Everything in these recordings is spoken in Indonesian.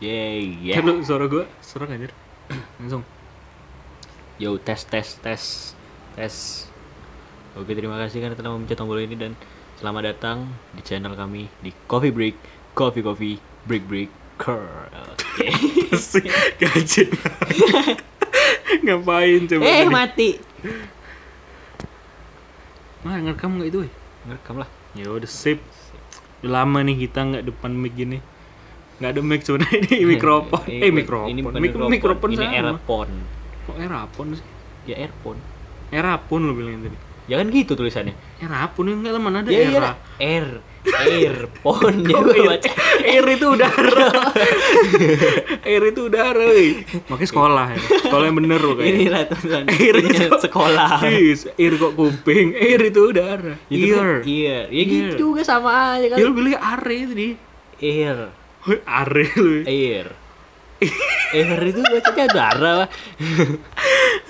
Yeay. Kan lu suara gua serak anjir. Langsung. Yo, tes, tes, tes, tes. Oke, terima kasih karena telah memencet tombol ini dan selamat datang di channel kami di Coffee Break, Coffee Coffee, Break Break, Curl. Oke. Gaji. Ngapain coba? eh, tadi? mati. Mah ngerekam nggak itu? woy? Ngerekam lah. Ya udah sip. Udah lama nih kita nggak depan mic gini. Nggak ada mic sebenarnya ini mikrofon. Ini- eh mikrofon. Ini bukan Mik- mikrofon. mikrofon ini sama. earphone. Kok earphone sih? Ya earphone. Earphone lu bilang tadi. Ya kan gitu tulisannya. Earphone enggak lah mana ada Ya era. air, earphone ya gua iya. baca. Air itu udara. Air itu udara. Makanya sekolah ya. Sekolah yang bener loh Ini kayak. lah teman. Air itu sekolah. Yes, air kok kuping, air itu udara. Itu kan Ear. Ear. Ya gitu juga sama aja kan. Ya lu bilang are tadi. Air. Are lu. Air. Air itu bacanya darah. Pak.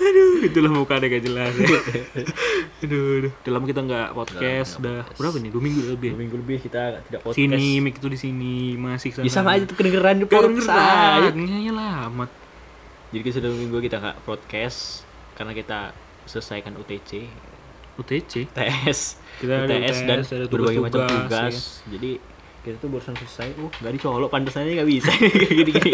Aduh, itulah mukanya gak jelas ya. aduh, aduh. Dalam kita nggak podcast udah berapa nih? Dua minggu lebih. Dua minggu lebih kita tidak podcast. Sini, mic itu di sini, masih sana. Ya sama aja tuh kedengeran di podcast. Iya lah, amat. Jadi kita sudah minggu kita nggak podcast karena kita selesaikan UTC, UTC. TS, Kita ada UTS dan UTS, ada berbagai macam tugas. ya. Jadi kita tuh barusan selesai. Uh, nggak dicolok pantesannya nggak bisa kayak gini-gini.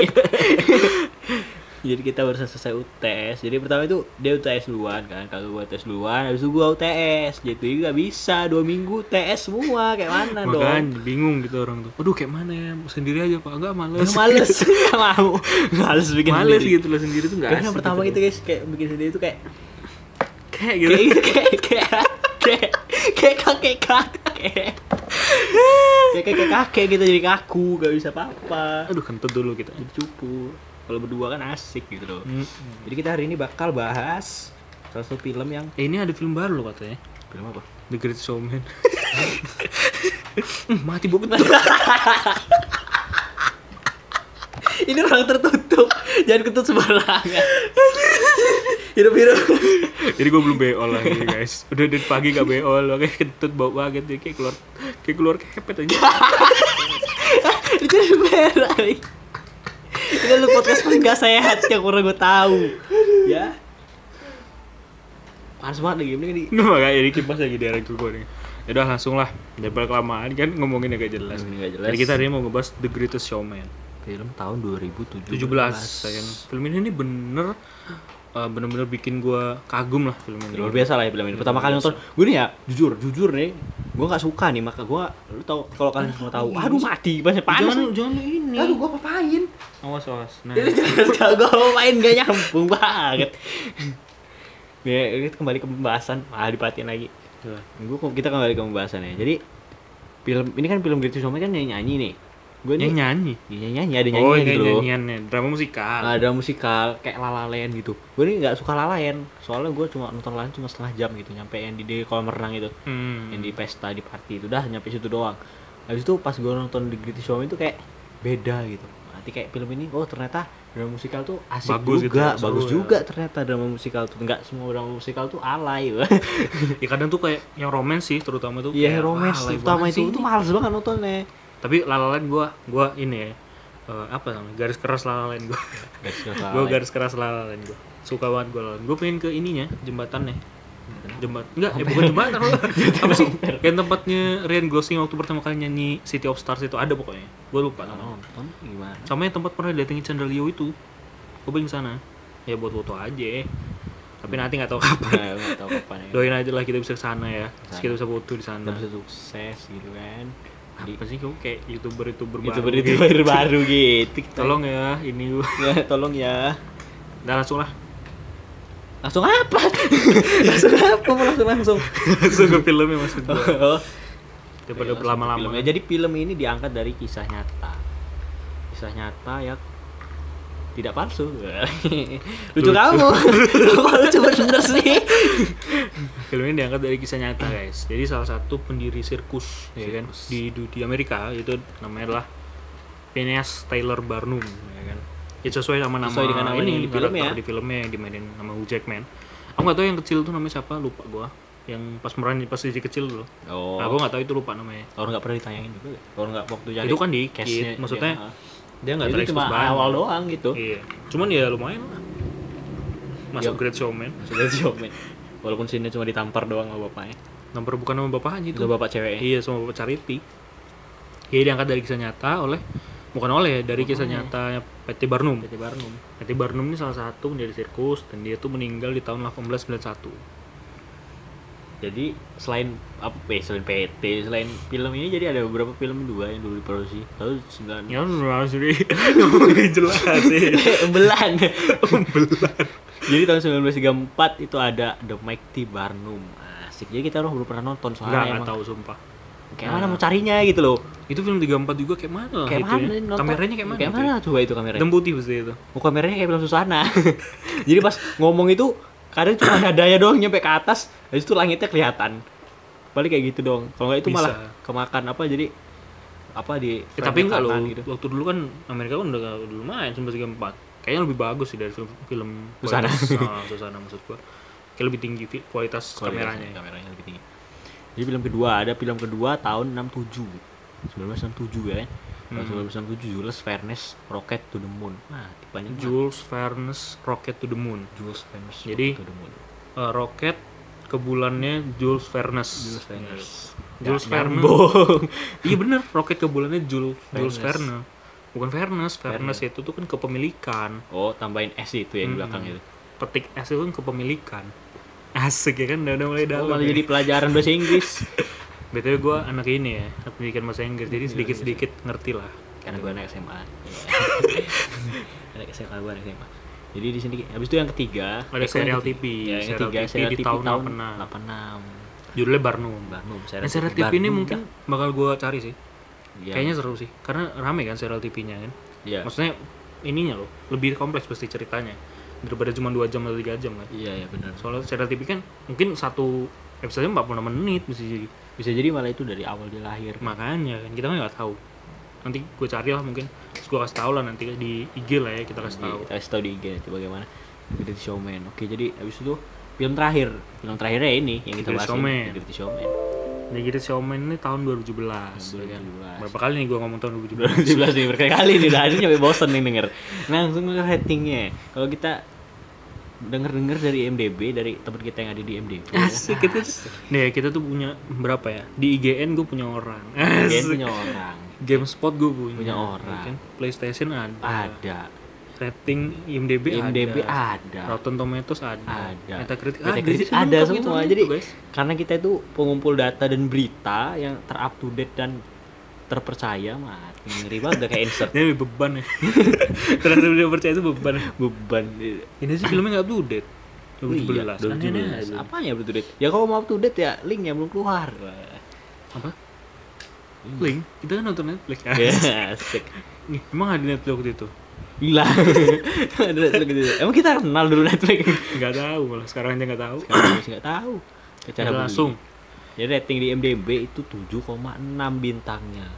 Jadi kita barusan selesai UTS. Jadi pertama itu dia UTS duluan kan. Kalau gua UTS duluan, habis itu gua UTS. Jadi nggak bisa dua minggu UTS semua kayak mana dong? Makanya bingung gitu orang tuh. Aduh, kayak mana ya? Sendiri aja, Pak. Enggak males. Nggak males, nggak mau, males bikin males sendiri. gitu lah sendiri tuh enggak Karena pertama gitu guys, kayak bikin sendiri itu kayak kayak gitu. kayak gitu, kayak kayak kayak kayak kakek kakek kayak kakek kakek gitu jadi kaku gak bisa apa-apa Aduh, kentut dulu kita. jadi cupu kalau berdua kan asik gitu loh Hmm. jadi kita hari ini bakal bahas salah satu film yang Eh, ini ada film baru loh katanya. film apa The Great Showman. Mati bukit. ini ruang tertutup jangan ketut sembarangan hidup hidup Jadi gue belum BO lagi guys. Udah dari pagi gak BO loh, kayak kentut bau banget nih, kayak keluar kayak keluar kepet aja. itu udah merah nih ini lu podcast paling gak sehat yang pernah gue tahu ya panas banget lagi ini Nggak makanya jadi kipas lagi di arah gue nih. Ya udah langsung lah, daripada kelamaan kan ngomongin agak jelas. Ngomongin agak jelas. Jadi kita hari ini mau ngebahas The Greatest Showman. Film tahun 2017 17 sayang. Film ini bener eh, bener-bener bikin gua kagum lah film ini. luar biasa lah ya film ini. Pertama kali nonton gue nih ya jujur jujur nih gue nggak suka nih maka gue lu tau kalau kalian semua tahu aduh mati banyak panas. Jangan jangan ini. aduh gue apain Awas awas. Nah, Kalau gue main gak nyambung banget. Nih, kita kembali ke pembahasan. Ah dipatiin lagi. Gue kita kembali ke pembahasan ya. Jadi film ini kan film Greatest Showman kan nyanyi nyanyi nih gue nih nyanyi. nyanyi nyanyi ada Oh, nyanyi ini gitu loh nyanyiannya drama musikal. ada musikal kayak lalaland gitu gue nih nggak suka lalaland soalnya gue cuma nonton lalaland cuma setengah jam gitu nyampe yang di, di kolam renang itu Hmm. yang di pesta di party itu dah nyampe situ doang habis itu pas gue nonton di Greatest Showman itu kayak beda gitu nanti kayak film ini oh ternyata drama musikal tuh asik Bagus gitu juga ya, seru bagus ya. juga ternyata drama musikal tuh nggak semua drama musikal tuh alay Ya kadang tuh kayak yang romance sih terutama tuh. iya kayak, romance wah, alay utama banget itu ini. males banget nontonnya Tapi lalalan gua gua ini ya. eh, apa namanya? Garis keras lalalan gua. gua garis keras lalalan gua. Suka banget gua lalalan. Gua pengen ke ininya, jembatannya. Jembat enggak, ya bukan jembatan apa sih? Kayak tempatnya Ryan Gosling waktu pertama kali nyanyi City of Stars itu ada pokoknya. Gua lupa namanya. nonton gimana Sama yang tempat pernah datengin Chandra Leo itu. Gua pengen sana. Ya buat foto aja. Tapi nanti nggak tahu kapan. Nah, tahu kapan ya Doain aja lah kita bisa ke sana ya. Kita bisa foto di sana. kita bisa sukses gitu kan Apa sih kamu kayak youtuber-youtuber baru youtuber gitu. youtuber baru gitu Tolong ya, ini ya tolong ya Udah langsung lah. langsung apa langsung apa mau langsung langsung langsung ke filmnya maksud gua. oh Daripada Oke, berlama-lama. filmnya. Jadi film ini diangkat dari kisah nyata. Kisah nyata yang tidak palsu. lucu Lucu. kamu. Lucu bener sih? Film ini diangkat dari kisah nyata, guys. Jadi salah satu pendiri sirkus, ya kan, Sirkus. di di di Amerika itu namanya adalah Phineas Taylor Barnum, ya kan. Ya sesuai sama nama Sesuai dengan namanya ini yang di film ya. di filmnya yang dimainin nama Hugh Jackman. Aku nggak tahu yang kecil tuh namanya siapa, lupa gua. Yang pas meran pas masih kecil dulu. Oh. Nah, gua nggak tahu itu lupa namanya. Orang nggak pernah ditanyangin juga. ya? Orang nggak waktu jadi. itu kan dikit cast-nya maksudnya ah. Dia nggak terekspos cuma banget awal doang gitu. Iya. Cuman ya lumayan lah. Masuk Ya. Great Showman. Sudah Showman. Walaupun sini cuma ditampar doang sama bapaknya. Nomor bukan sama bapaknya itu. Itu bapak cewek iya sama bapak Charity. Jadi diangkat dari kisah nyata oleh bukan oleh dari kisah nyata PT Barnum. PT Barnum. PT Barnum ini salah satu menjadi sirkus dan dia tuh meninggal di tahun 1891 jadi selain apa eh, selain PT selain film ini jadi ada beberapa film dua yang dulu diproduksi. Lalu sembilan ya harus ngomongin jelas sih. Belan jadi tahun 1934 itu ada The Mighty Barnum. Asik. Jadi kita belum pernah nonton soalnya nggak emang. tahu sumpah. Kayak mana mau carinya gitu loh. Itu film 34 juga kayak mana kayak mana ya? nonton? kameranya kayak mana kayak ya? mana coba itu kameranya? Hitam putih pasti itu. Oh, kameranya kayak film Susana. Jadi pas ngomong itu kadang cuma nadanya doang nyampe ke atas, habis itu langitnya kelihatan. Balik kayak gitu dong. Kalau nggak itu Bisa. malah kemakan apa jadi apa di Ya, tapi enggak loh, gitu. waktu dulu kan Amerika kan udah udah lumayan 1934 Kayaknya lebih bagus sih dari film, film Susana. kualitas, ah, Susana maksud gua Kayak lebih tinggi vi- kualitas, kameranya kameranya lebih tinggi. Jadi film kedua ada film kedua tahun 67. 1967 ya. Hmm. Tahun 1967 Jules Verne Rocket to the Moon. Nah, tipenya. Jules Verne's Rocket to the Moon Jules Verne Jadi, to the Moon. Eh, Rocket ke bulannya Jules Verne's Jules Verne. Jules nyambung. Iya bener, Rocket ke bulannya Jules, Jules Verne. Verne Bukan Vernes, Vernes itu tuh kan kepemilikan Oh, tambahin S itu ya di Hmm. belakang itu. Petik S itu kan kepemilikan Asik ya kan, udah, udah mulai Oh, dalam malah ya. jadi pelajaran bahasa Inggris. BTW gue anak ini ya, anak pendidikan bahasa Inggris, jadi sedikit-sedikit ngerti lah. karena gue anak SMA anak SMA gue anak SMA jadi di sini habis itu yang ketiga Ada eh, serial? TV, ya, yang serial ketiga TV serial di TV tahun tahun 86. Judulnya Barnum. 86 Barnum Nah, serial TV ini mungkin bakal gue cari sih. ya, Kayaknya seru sih, karena rame kan serial TV-nya kan. ya, Maksudnya ininya loh, lebih kompleks pasti ceritanya daripada cuma 2 jam atau 3 jam kan. iya ya benar Soalnya serial TV kan mungkin satu episode 46 menit bisa jadi. Bisa jadi malah itu dari awal dia lahir Makanya kan kita kan nggak tahu. Nanti gue cari lah mungkin, terus gue kasih tahu lah nanti di IG lah ya kita kasih tahu. kita kasih tahu di IG nanti bagaimana Great Showman oke jadi habis itu film terakhir film terakhirnya ini yang kita Great bahas Showman. ini Great Showman Jadi kita Showman ini tahun 2017, ya kan? 2017. Berapa kali nih gue ngomong tahun 2017? 2017 nih berkali-kali nih udah ada nyampe bosen nih denger nah langsung ke ratingnya kalau kita denger-denger dari IMDb dari teman kita yang ada di IMDb Asik kita Nih kita tuh punya berapa ya? Di IGN gue punya orang. Asik. punya orang GameSpot gue punya. Punya ya orang. kan? PlayStation ada. ada Rating IMDb, IMDb ada. ada Rotten Tomatoes ada. Ada. Metacritic ada. Metacritic ada lengkap semua. gitu, Jadi guys. karena kita itu pengumpul data dan berita yang terup to date dan terpercaya mah ngeri banget udah kayak insert Ini beban ya. Terhadap dia percaya itu beban. beban Ini sih filmnya nggak date. 2017. Oh iya, Aneh-aneh 2017. aja. apa ya up to date ya kalau mau up to date ya linknya belum keluar Apa? Link? Kita kan nonton Netflix ya. ya asik Nih, emang ada Netflix waktu itu? gila ada Netflix gitu emang kita kenal dulu Netflix Nggak tahu malah sekarang aja nggak tahu. sekarang masih nggak tahu cara langsung. Jadi rating di MDB itu 7,6 bintangnya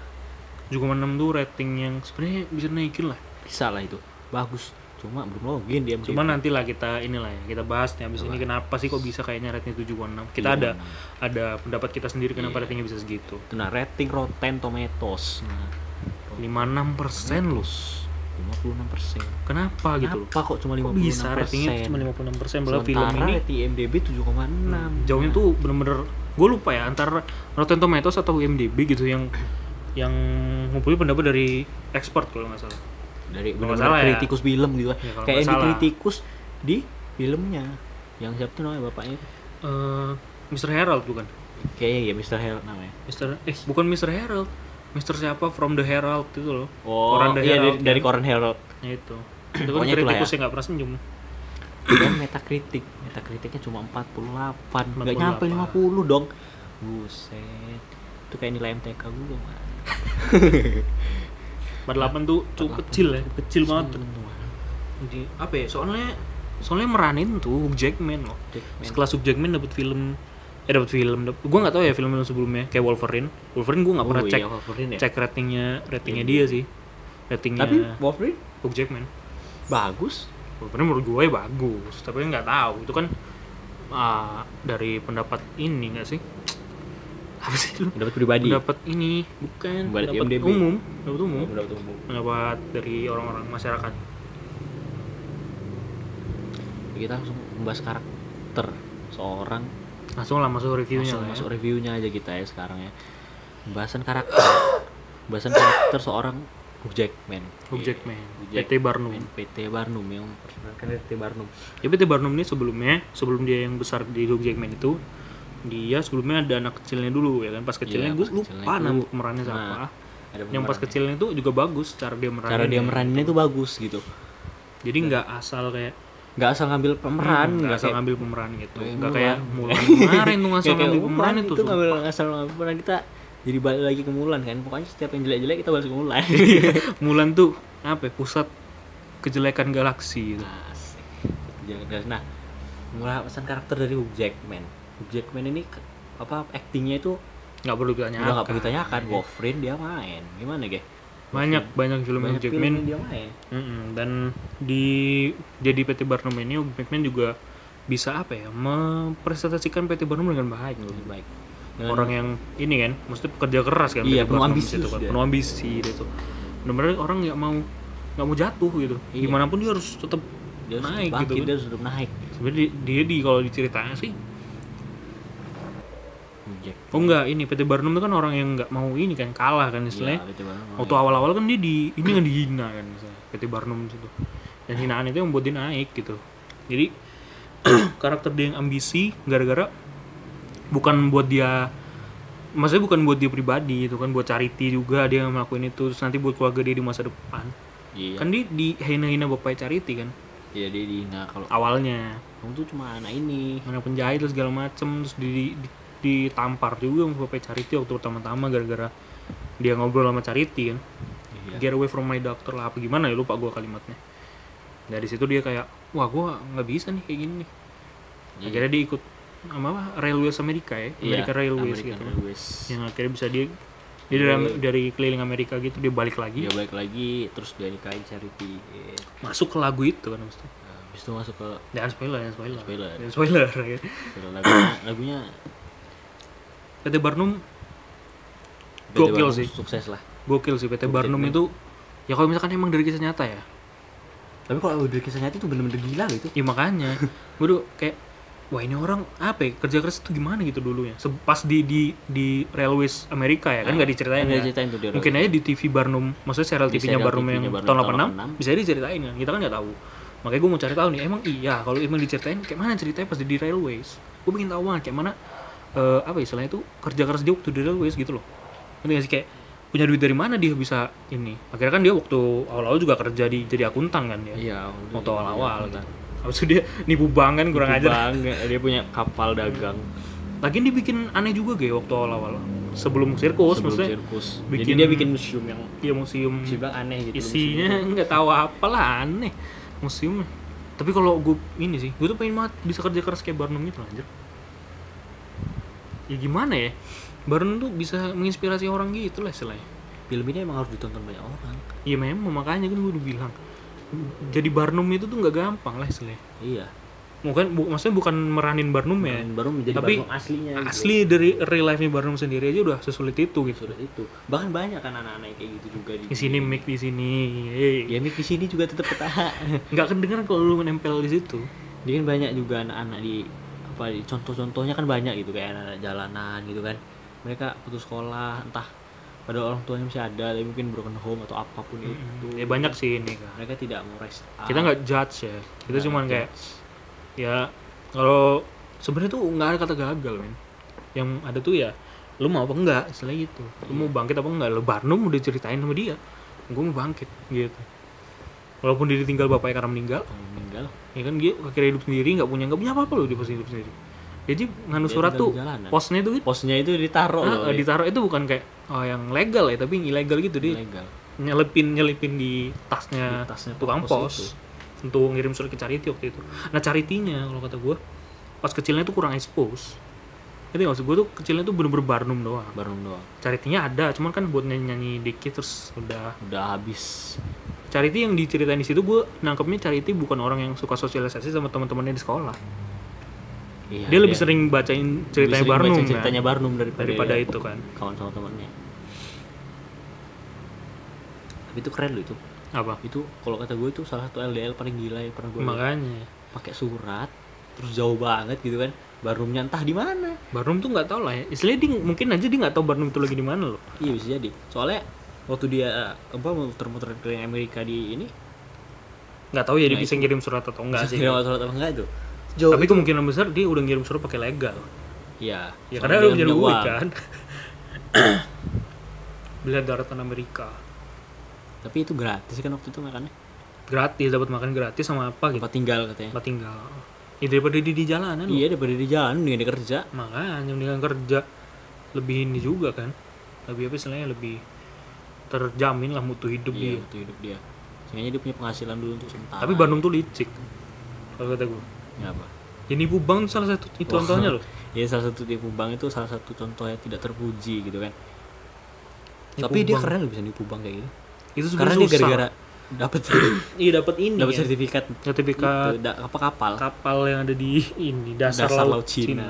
7,6 tuh rating yang sebenarnya bisa naikin lah. bisa lah itu bagus cuma belum login di MDB Cuma nanti lah kita inilah ya, kita bahas nih abis ini kenapa sih kok bisa kayaknya ratingnya 7,6. Kita ada ada pendapat kita sendiri kenapa ratingnya bisa segitu. Itu nah rating Rotten Tomatoes nah 56 persen loh. 56 persen Kenapa gitu loh? Kenapa kok cuma 56 Kok bisa ratingnya cuma 56 persen? Padahal film ini rating IMDb 7,6 jauhnya tuh bener-bener gue lupa ya antara Rotten Tomatoes atau IMDb gitu yang yang ngumpulin pendapat dari expert kalau nggak salah. dari salah ya. kritikus film gitu lah. Ya, kalau kayak yang salah. dikritikus di filmnya yang siapa tuh namanya bapaknya Eh, Mr. Harold bukan? kayaknya ya Mr. Hell namanya Mr. eh bukan Mr. Harold. Mr. siapa from the Herald itu loh. oh Koran The iya Herald, dari, dari kan? koran Herald Nah, itu. Itu kan kritikus ya. yang nggak pernah senyum. Dan metakritik metakritiknya cuma 48 nggak nyampe 48. 50 dong buset itu kayak nilai MTK gue mah 48 tuh cukup kecil ya, kecil banget. Jadi apa ya? Soalnya soalnya meranin tuh Hugh Jackman loh. Jackman. Sekelas Hugh Jackman dapat film eh dapat film. Dapet, gua nggak tahu ya film-film sebelumnya kayak Wolverine. Wolverine gua nggak Oh pernah iya, cek Wolverine ya? cek ratingnya ratingnya dia sih. Ratingnya tapi Wolverine Hugh Jackman. bagus Wolverine menurut gue bagus, tapi nggak tahu itu kan ah, dari pendapat ini nggak sih? apa sih lu Pendapat pribadi. dapat ini bukan Buat dapat IMDb. umum dapat umum Pendapat umum. pendapat dari orang-orang masyarakat Kita langsung membahas karakter seorang langsung lah masuk reviewnya langsung lah ya. masuk reviewnya aja kita ya sekarang ya. Pembahasan karakter. Pembahasan karakter seorang Hugh Jackman. Hugh Jackman. Hugh PT Barnum. PT Barnum yang mempersembahkan PT Barnum. ya PT Barnum ini sebelumnya sebelum dia yang besar di Hugh Jackman itu dia sebelumnya ada anak kecilnya dulu ya kan? Pas kecilnya Iya, gue pas lupa itu- nama pemerannya siapa. Nah, Ada yang pas kecilnya itu juga bagus cara dia meranin cara dia ya. meraninnya tuh bagus gitu. jadi nggak asal kayak Nggak asal ngambil pemeran, nggak asal ngambil pemeran gitu. Nggak kayak Mulan. Mulan kemarin tuh ngasal ngambil pemeran itu itu ngambil asal ngambil pemeran. Kita jadi balik lagi ke Mulan kan. Pokoknya setiap yang jelek-jelek kita balik ke Mulan. Mulan tuh apa ya, pusat kejelekan galaksi gitu. Asik. Nah mulai pesan karakter dari Hugh Jackman. Hugh Jackman ini apa aktingnya itu nggak perlu ditanyakan. Nggak perlu ditanyakan. Wolverine dia main. Gimana ge? Banyak banyak film Hugh film Jackman. yang dia main. Mm-mm, dan di jadi PT Barnum ini Hugh Jackman juga bisa apa ya mempresentasikan PT Barnum dengan baik. Lebih baik orang yang ini kan maksudnya pekerja keras kan Iya, PT penuh Barnum ambisius itu kan penuh ambisi gitu benar-benar orang nggak mau nggak mau jatuh gitu. Iya. gimana pun dia harus tetap dia harus naik bangkit, gitu kan. dia harus tetap naik. Sebenarnya dia, di kalau diceritanya sih Jack oh enggak ini PT Barnum itu kan orang yang nggak mau ini kan kalah kan istilahnya. Iya, PT Barnum. waktu awal-awal kan dia di ini kan dihina kan misalnya PT Barnum itu dan hinaan itu yang membuat dia naik gitu. Jadi karakter dia yang ambisi gara-gara bukan buat dia maksudnya bukan buat dia pribadi itu kan buat charity juga dia ngelakuin itu terus nanti buat keluarga dia di masa depan. Iya. Kan dia dihina-hina bapaknya charity kan? Iya dia dihina kalau awalnya. Kamu tuh cuma anak ini. Anak penjahit terus segala macem terus di, di- ditampar juga sama bapaknya charity waktu pertama-tama gara-gara dia ngobrol sama charity kan. Iya. get away from my doctor lah apa gimana ya lupa gua kalimatnya. Dari situ dia kayak wah gua nggak bisa nih kayak gini nih. Iya. akhirnya dia ikut apa? Railways Amerika ya? Iya, American Railways American gitu. Railways. yang akhirnya bisa dia dia dari, dari keliling Amerika gitu dia balik lagi. Dia balik lagi terus dia nikahin charity gitu. masuk ke lagu itu kan maksudnya? Nah, habis itu masuk ke jangan spoiler jangan spoiler. Spoiler. jangan spoiler ya. ke lagunya lagunya PT Barnum PT Gokil Barnum sih. sukses lah. Gokil sih PT Barnum itu ya kalau misalkan emang dari kisah nyata ya. Tapi kalau udah kisah nyata itu bener-bener gila loh itu. Ya makanya. Gue tuh kayak wah ini orang apa ya? Kerja keras itu gimana gitu dulunya? Se- pas di di di Railways Amerika ya kan nggak diceritain nggak ya? diceritain tuh dia mungkin aja di TV Barnum maksudnya serial Di TV-nya Barnum yang TV-nya Barnum tahun tahun 86 bisa diceritain kan kita kan nggak tahu. Makanya gue mau cari tahu nih emang iya kalau emang diceritain kayak mana ceritanya pas di, di Railways? Gue pengen tahu banget kayak mana eh, apa istilahnya itu kerja keras dia waktu di Railways gitu loh. Nggak sih? Kayak punya duit dari mana dia bisa ini? Akhirnya kan dia waktu awal-awal juga kerja di jadi akuntan kan dia? Iya waktu awal-awal gitu. Habis itu dia nipu kan kurang ajar. bangga dia punya kapal dagang Lagian dia bikin aneh juga kayak waktu awal-awal. Sebelum sirkus sebelum maksudnya sirkus jadi bikin- dia bikin museum yang ya museum bisa bilang aneh gitu isinya nggak tahu apa lah aneh museum. Tapi kalau gue ini sih, gue tuh pengen banget bisa kerja keras kayak Barnum gitu anjir. Ya gimana ya? Barnum tuh bisa menginspirasi orang gitu lah istilahnya. film ini emang harus ditonton banyak orang Iya memang makanya kan gue udah bilang. Jadi Barnum itu tuh nggak gampang lah istilahnya. iya Bukan, bu, maksudnya bukan meranin Barnum ya. Dan baru menjadi Tapi Barnum aslinya gitu. asli dari real life nya Barnum sendiri aja udah sesulit itu gitu. sudah itu bahkan banyak kan anak-anak kayak gitu juga di Di sini mic di sini. Hey. ya mic di sini juga tetap ketahan Nggak kedengeran kalau lu menempel di situ. dia kan banyak juga anak-anak di apa di contoh-contohnya kan banyak gitu kayak anak-anak jalanan gitu kan mereka putus sekolah entah pada orang tuanya masih ada tapi mungkin broken home atau apa pun itu Ya banyak sih ini kan. mereka tidak mau rest up. Kita nggak judge ya. Kita cuman judge. kayak ya kalau sebenarnya tuh nggak ada kata gagal men. Yang ada tuh ya lu mau apa enggak istilah gitu. Lu mau bangkit apa enggak? Lu Barnum udah ceritain sama dia. Gue mau bangkit gitu. Walaupun dia ditinggal bapaknya karena meninggal, Kalau meninggal ya kan dia akhirnya hidup sendiri nggak punya nggak punya apa apa loh dia pas hidup sendiri jadi nganu surat tuh di jalanan. posnya itu posnya itu ditaruh ah, loh eh, ditaruh itu bukan kayak oh, yang legal ya tapi yang ilegal gitu dia legal nyelipin nyelipin di tasnya, Di tasnya tukang pos pos, untuk ngirim surat ke charity waktu itu. Nah charity-nya kalau kata gue pas kecilnya tuh kurang expose. Jadi maksud gue tuh? Kecilnya tuh bener-bener Barnum doang. Baru doang. Charity-nya ada cuman kan buat nyanyi-nyanyi dikit terus udah. Udah habis. Charity yang diceritain di situ gue nangkepnya Charity bukan orang yang suka sosialisasi sama teman-temannya di sekolah. Iya, dia lebih dia- sering bacain Lebih ceritanya sering Barnum baca kan, ceritanya Barnum daripada, daripada dia itu kan? kawan sama temannya tapi itu keren loh itu. Apa? Itu kalau kata gue itu salah satu LDL paling gila yang pernah gue makanya. Pakai surat terus jauh banget gitu kan. Barnumnya entah di mana. Barnum tuh nggak tahu lah ya. Istilahnya dia mungkin aja dia nggak tahu Barnum itu lagi di mana loh. Iya bisa jadi. Soalnya waktu dia apa muter-muter ke Amerika di ini nggak tahu ya dia Nah, bisa ngirim surat atau enggak sih. Kira surat apa enggak itu. Jauh tapi kemungkinan besar dia udah ngirim surat pakai legal. Ya ya soalnya karena dia dia duit uang. kan. Beli daratan Amerika tapi itu gratis kan waktu itu makannya? Gratis dapat makan gratis sama apa gitu? Tempat tinggal katanya. Tempat tinggal. Ya daripada di di jalanan loh. iya daripada di jalan dengan kerja. Makanya mendingan kerja. Lebih ini juga kan. Lebih apa istilahnya? Lebih terjamin lah mutu hidup iya dia. waktu hidup dia. Sehingga dia punya penghasilan dulu untuk sementara. Tapi Bandung tuh licik kalau kata gue ya apa ini Bubang tuh salah satu itu contohnya loh. Ya salah satu tipu bank itu salah satu contoh yang tidak terpuji gitu kan. Nipu tapi dia keren loh bisa nipu bank kayak gitu itu karena sebenarnya dia susah. gara-gara dapat iya dapat ini dapat ya. sertifikat sertifikat itu, da- apa kapal kapal yang ada di ini dasar, dasar laut, laut Cina.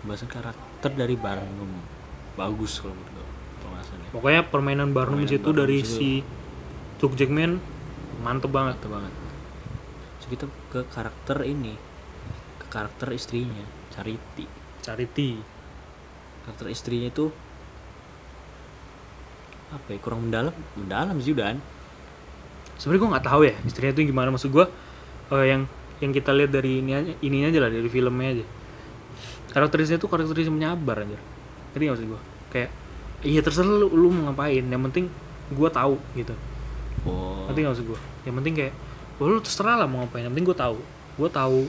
Bahasan karakter dari Barnum bagus kalau menurut gue ya. pokoknya permainan Barnum Permainan itu Barnum dari itu. si Hugh Jackman mantep banget Mantap banget so kita ke karakter ini ke karakter istrinya Charity Charity karakter istrinya itu apa ya kurang mendalam? Mendalam sih udah sebenarnya gue nggak tahu ya istrinya itu gimana. Maksud gue eh, yang yang kita lihat dari ini aja ini aja lah dari filmnya aja. Karakterisnya tuh karakterisnya menyabar aja ngerti nggak maksud gue kayak iya terserah lu, lu mau ngapain. Yang penting gue tahu gitu. Oh. Ngerti nggak maksud gue yang penting kayak oh, lu terserah lah mau ngapain. Yang penting gue tahu. Gue tahu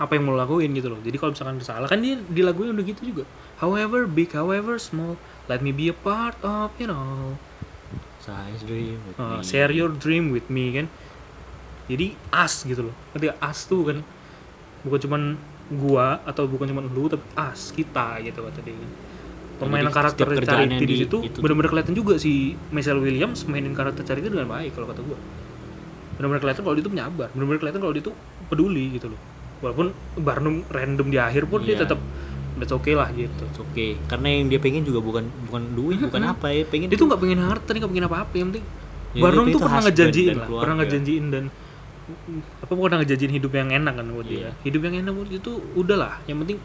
apa yang mau lakuin gitu loh. Jadi kalau misalkan salah kan dia di lagunya udah gitu juga however big however small let me be a part of you know. Science dream with Uh, me. share your dream with me kan? Jadi as gitu loh. Ketika as tuh kan bukan cuman gua atau bukan cuman lu tapi as kita gitu kata dia kan. Permainan Jadi karakter Charity yang di di- situ itu benar-benar kelihatan juga si Michelle Williams mainin karakter Charity dengan baik kalau kata gua. Benar-benar kelihatan kalau dia tuh menyabar benar-benar kelihatan kalau dia tuh peduli gitu loh. Walaupun Barnum random di akhir pun dia Iya. tetap udah oke lah gitu. It's okay. Karena yang dia pengen juga bukan bukan duit bukan apa ya pengen dia tuh nggak pengen harta nggak pengen apa-apa yang penting Ya, Barnum tuh itu pernah ngejanjiin lah pernah ngejanjiin dan apa pernah ngejanjiin hidup yang enak kan buat dia. Iya. hidup yang enak buat dia tuh udahlah yang penting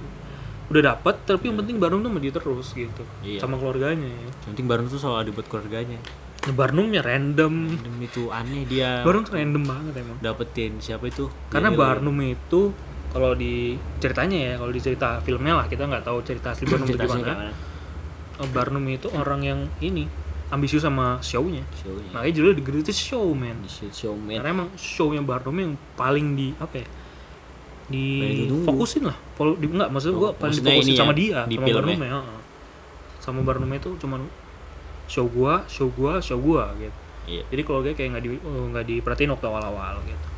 udah dapat tapi yang penting Barnum tuh sama dia terus gitu Iya. sama keluarganya. Ya. yang penting Barnum tuh selalu ada buat keluarganya. Nah, Barnumnya random. Dan itu aneh dia. Barnum tuh random banget emang. Dapetin siapa itu? Karena Barnum itu kalau di ceritanya ya kalau di cerita filmnya lah kita nggak tahu cerita asli Barnum itu gimana. Eh, Barnum itu orang yang ini ambisius sama show-nya. Shownya. Makanya judulnya The Greatest Showman. Showman. Karena emang show-nya Barnum yang paling di apa ya di Paling fokusin lah. Pol- di, enggak maksud gua Oh, paling maksudnya difokusin ini sama ya, dia di sama. Barnum ya sama Barnum itu cuman show gua show gua show gua gitu. Iya. Jadi kalau dia kayak nggak di oh, nggak diperhatiin waktu awal-awal gitu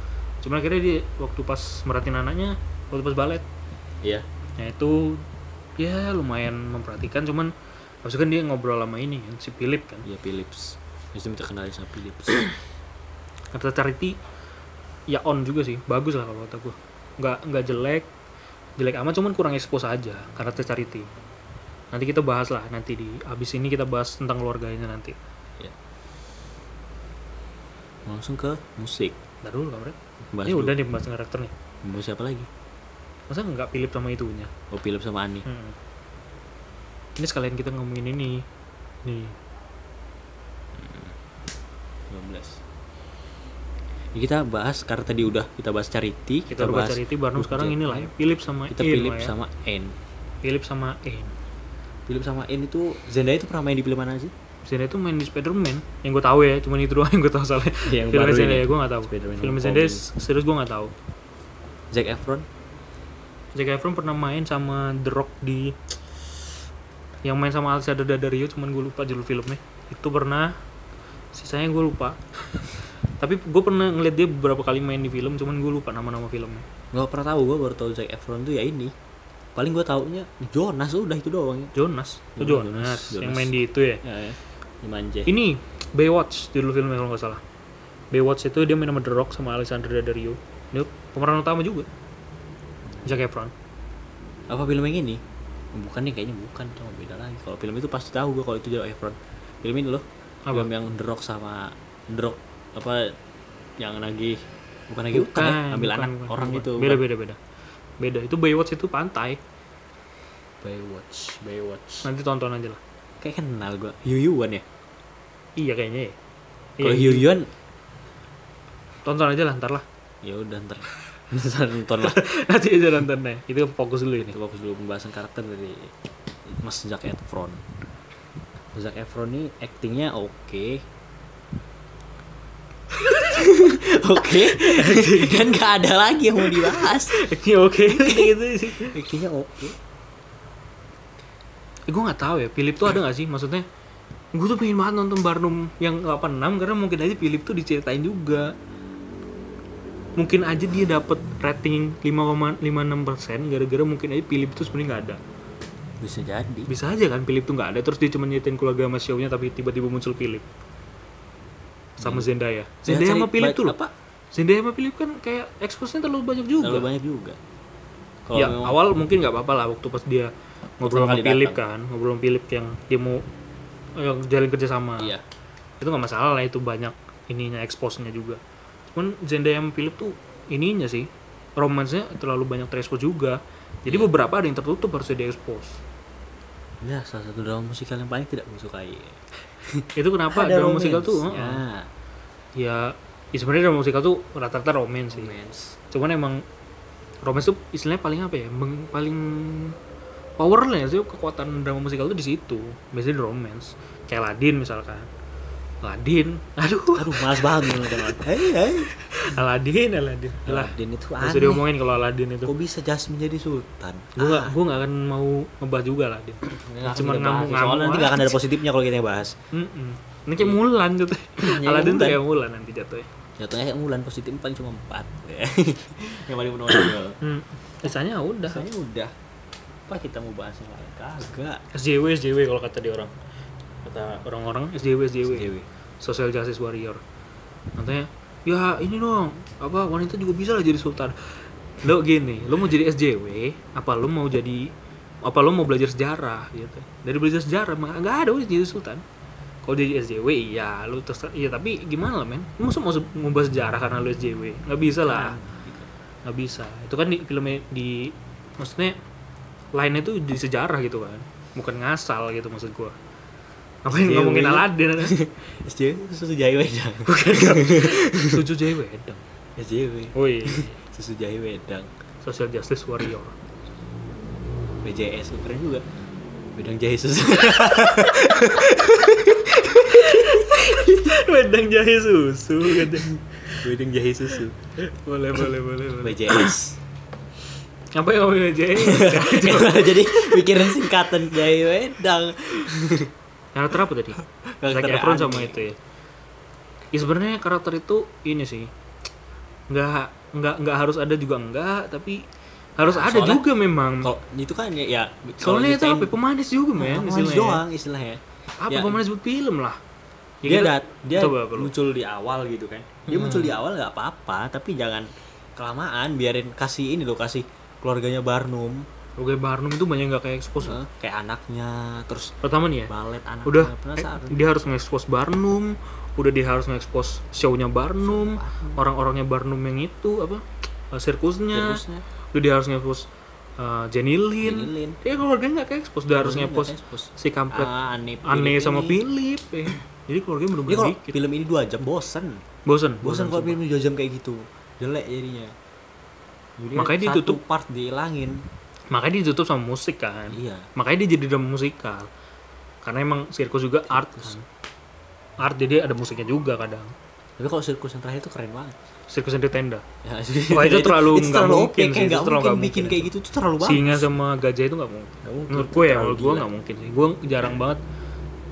cuman akhirnya dia waktu pas merhatiin anaknya waktu pas balet. Iya. Nah itu ya lumayan memperhatikan cuman maksudnya kan dia ngobrol sama ini kan si Philip kan. Iya Philips. Itu minta kenalin sama Philips. Kata Charity ya on juga sih. Bagus lah kalau kata gue nggak nggak jelek jelek amat cuman kurang expose aja karakter Charity. Nanti kita bahas lah nanti di abis ini kita bahas tentang keluarganya nanti. Iya. Langsung ke musik. Ntar dulu kabarnya bahas ini udah nih bahas karakter nih. Bahas siapa lagi? Masa nggak Philip sama itunya? Oh Philips sama Ani. Hmm. ini sekalian kita ngomongin ini nih. 12 Ini kita bahas karena tadi udah kita bahas Charity kita, udah Charity Barnum Hugh sekarang ini lah ya. Philip sama kita Philip ya. sama N. Philip sama Ain Philip sama N itu Zendaya itu pernah main di film mana sih Zendaya itu main di Spider-Man yang gue tahu ya cuman itu doang yang gue tahu soalnya. Yang film. Zendaya gue nggak tahu Spider-Man film. Zendaya serius gue nggak tahu Zac Efron? Zac Efron pernah main sama The Rock di yang main sama Alexander Daddario cuman gue lupa judul filmnya. Itu pernah sisanya gue lupa. Tapi gue pernah ngeliat dia beberapa kali main di film cuman gue lupa nama-nama filmnya. Gak pernah tahu gue baru tahu Zac Efron tuh ya ini. Paling gue taunya Jonas udah itu doang ya. Jonas? Itu Oh, Jonas, Jonas, yang Jonas. main di itu ya? Ya, ya. Di Manje. Ini Baywatch judul filmnya kalau nggak salah. Baywatch itu dia main sama The Rock sama Alexander Daddario. Dia pemeran utama juga. Zac Efron. Apa film yang ini bukan nih kayaknya bukan. Cuma beda lagi. Kalau film itu pasti tahu gue kalau itu Zac Efron. Film ini loh Apa? film yang The Rock sama The Rock apa yang nagih bukan nagih utang ya, ambil bukan, anak bukan, orang bukan. itu beda bukan. beda beda. Beda. Itu Baywatch itu pantai. Baywatch Baywatch. Nanti tonton aja lah kayak kenal gue Yu Yuan ya? Iya kayaknya ya. Kalau Iya, Yu Yuan? Tonton aja lah ntar lah. Ya udah ntar. Ntar nonton lah. Nanti aja nontonnya itu fokus dulu ini. Fokus dulu pembahasan karakter dari Mas Zac Efron. Zac Efron ini actingnya oke. Oke. Kan nggak ada lagi yang mau dibahas. Iya oke. Gitu sih actingnya oke eh, gue nggak tahu ya Philip tuh ada nggak sih? Maksudnya gue tuh pengen banget nonton Barnum yang 86 karena mungkin aja Philip tuh diceritain juga. Mungkin aja dia dapat rating 5,56 persen gara-gara mungkin aja Philip tuh sebenarnya nggak ada. Bisa jadi. Bisa aja kan Philip tuh nggak ada terus dia cuma nyeritain keluarga sama show-nya tapi tiba-tiba muncul Philip. Sama Zendaya. Zendaya Cari sama Philip tuh loh. apa? Zendaya sama Philip kan kayak exposnya terlalu banyak juga. Terlalu banyak juga. Kalau ya memang- awal mungkin nggak apa-apa lah waktu pas dia ngobrol sama Philip kan ngobrol sama Philip yang dia mau yang jalin kerja sama. Iya. Itu nggak masalah lah itu banyak ininya exposnya juga. Cuman Zendaya sama Philip tuh ininya sih romansnya terlalu banyak terekspos juga. Jadi Iya. beberapa ada yang tertutup harusnya diekspos. Ya salah satu drama musikal yang paling tidak gue sukai itu kenapa? Ada drama musikal tuh romance-nya. heeh. ya, ya sebenarnya drama musikal tuh rata-rata romance sih. Romance. Cuman emang romance tuh istilahnya paling apa ya meng- paling power lah ya sih kekuatan drama musikal tuh di situ. Biasanya di romance. Kayak Aladdin misalkan. Aladdin. Aduh. Aduh malas banget Aladdin Aladdin. Lah Aladdin itu nggak usah aneh. diomongin kalau Aladdin itu. Kok bisa Jasmine jadi sultan? Gue gak gue gak akan mau ngebahas juga akan Cuman kita bahas. ngamuk-ngamuk soalnya nanti gak akan ada positifnya kalau kita bahas. Mm-mm. ini kayak Mulan gitu. Iya, Aladdin tuh kayak Mulan nanti jatuhnya. Jatuhnya kayak Mulan positif paling cuma 4 yang paling menonjol. Hmm. sisanya udah. Saya udah apa kita mau bahas yang lain? Kagak. SJW SJW kalau kata dia orang. Kata orang-orang SJW SJW SJW. Social Justice Warrior. Katanya ya ini dong. Apa wanita juga bisa lah jadi sultan. Lo gini lo mau jadi SJW apa lo mau jadi apa lo mau belajar sejarah gitu. Dari belajar sejarah mah nggak ada jadi sultan. Kalau jadi SJW iya lo terserah. Iya tapi gimana lah men? Lo masa mau bahas sejarah karena lo SJW nggak bisa lah. Nggak bisa. Itu kan di filmnya di maksudnya lainnya itu di sejarah gitu kan. Bukan ngasal gitu maksud gua. Ngapain SJW. ngomongin Aladin SJW susu jahe wedang. Suju Jaya Wedang. SJW Woi. Susu jahe wedang. Social Justice Warrior. BJS keren juga. Wedang jahe susu. Wedang jahe susu wedang jahe susu. Boleh boleh boleh boleh. BJS apa yang ngomongin jahe jadi pikiran singkatan jahe wedang. Karakter apa tadi? Karakter Efron sama itu ya? Ya sebenarnya karakter itu ini sih. Nggak nggak nggak harus ada juga enggak tapi harus ada Soalnya- juga memang. kalau itu kan ya, ya soalnya itu apa? Pemanis juga men pemanis istilahnya. doang istilahnya. Apa Ya. pemanis buat film lah? Ya dia kita- dat dia coba apa muncul di awal gitu kan. Dia Hmm. muncul di awal nggak apa-apa tapi jangan kelamaan biarin kasih ini loh kasih keluarganya Barnum. Oke Barnum itu banyak nggak kayak expose? Eh, kayak anaknya terus pertama nih ya? balet anaknya udah penasaran. eh, dia harus nge-expose Barnum udah dia harus nge-expose show-nya Barnum orang-orangnya Barnum yang itu apa eh, sirkusnya. Terusnya udah dia harus nge-expose eh, Jenny Lin Jenny Lin. ya keluarganya nggak ke-expose dia harus ke-expose. si kampret ah, aneh aneh sama. Philip eh. jadi keluarganya kalau dikit. film ini dua jam bosen. Bosen bosen kalau sumpah. film dua jam kayak gitu. Jelek jadinya Jadi Makanya satu ditutup. part dihilangin makanya ditutup sama musik kan. Iya. Makanya dia jadi drama musikal. Karena emang sirkus juga art kan. Art jadi ada musiknya juga kadang. Tapi kalau sirkus yang terakhir itu keren banget. Sirkus yang di tenda Ya, Wah, itu terlalu itu nggak terlalu mungkin OP, sih, itu nggak mungkin nggak bikin mungkin. kayak gitu tuh terlalu bagus singa sama gajah itu nggak mungkin. Nggak mungkin, menurut gue ya menurut gue nggak mungkin sih. Gue jarang banget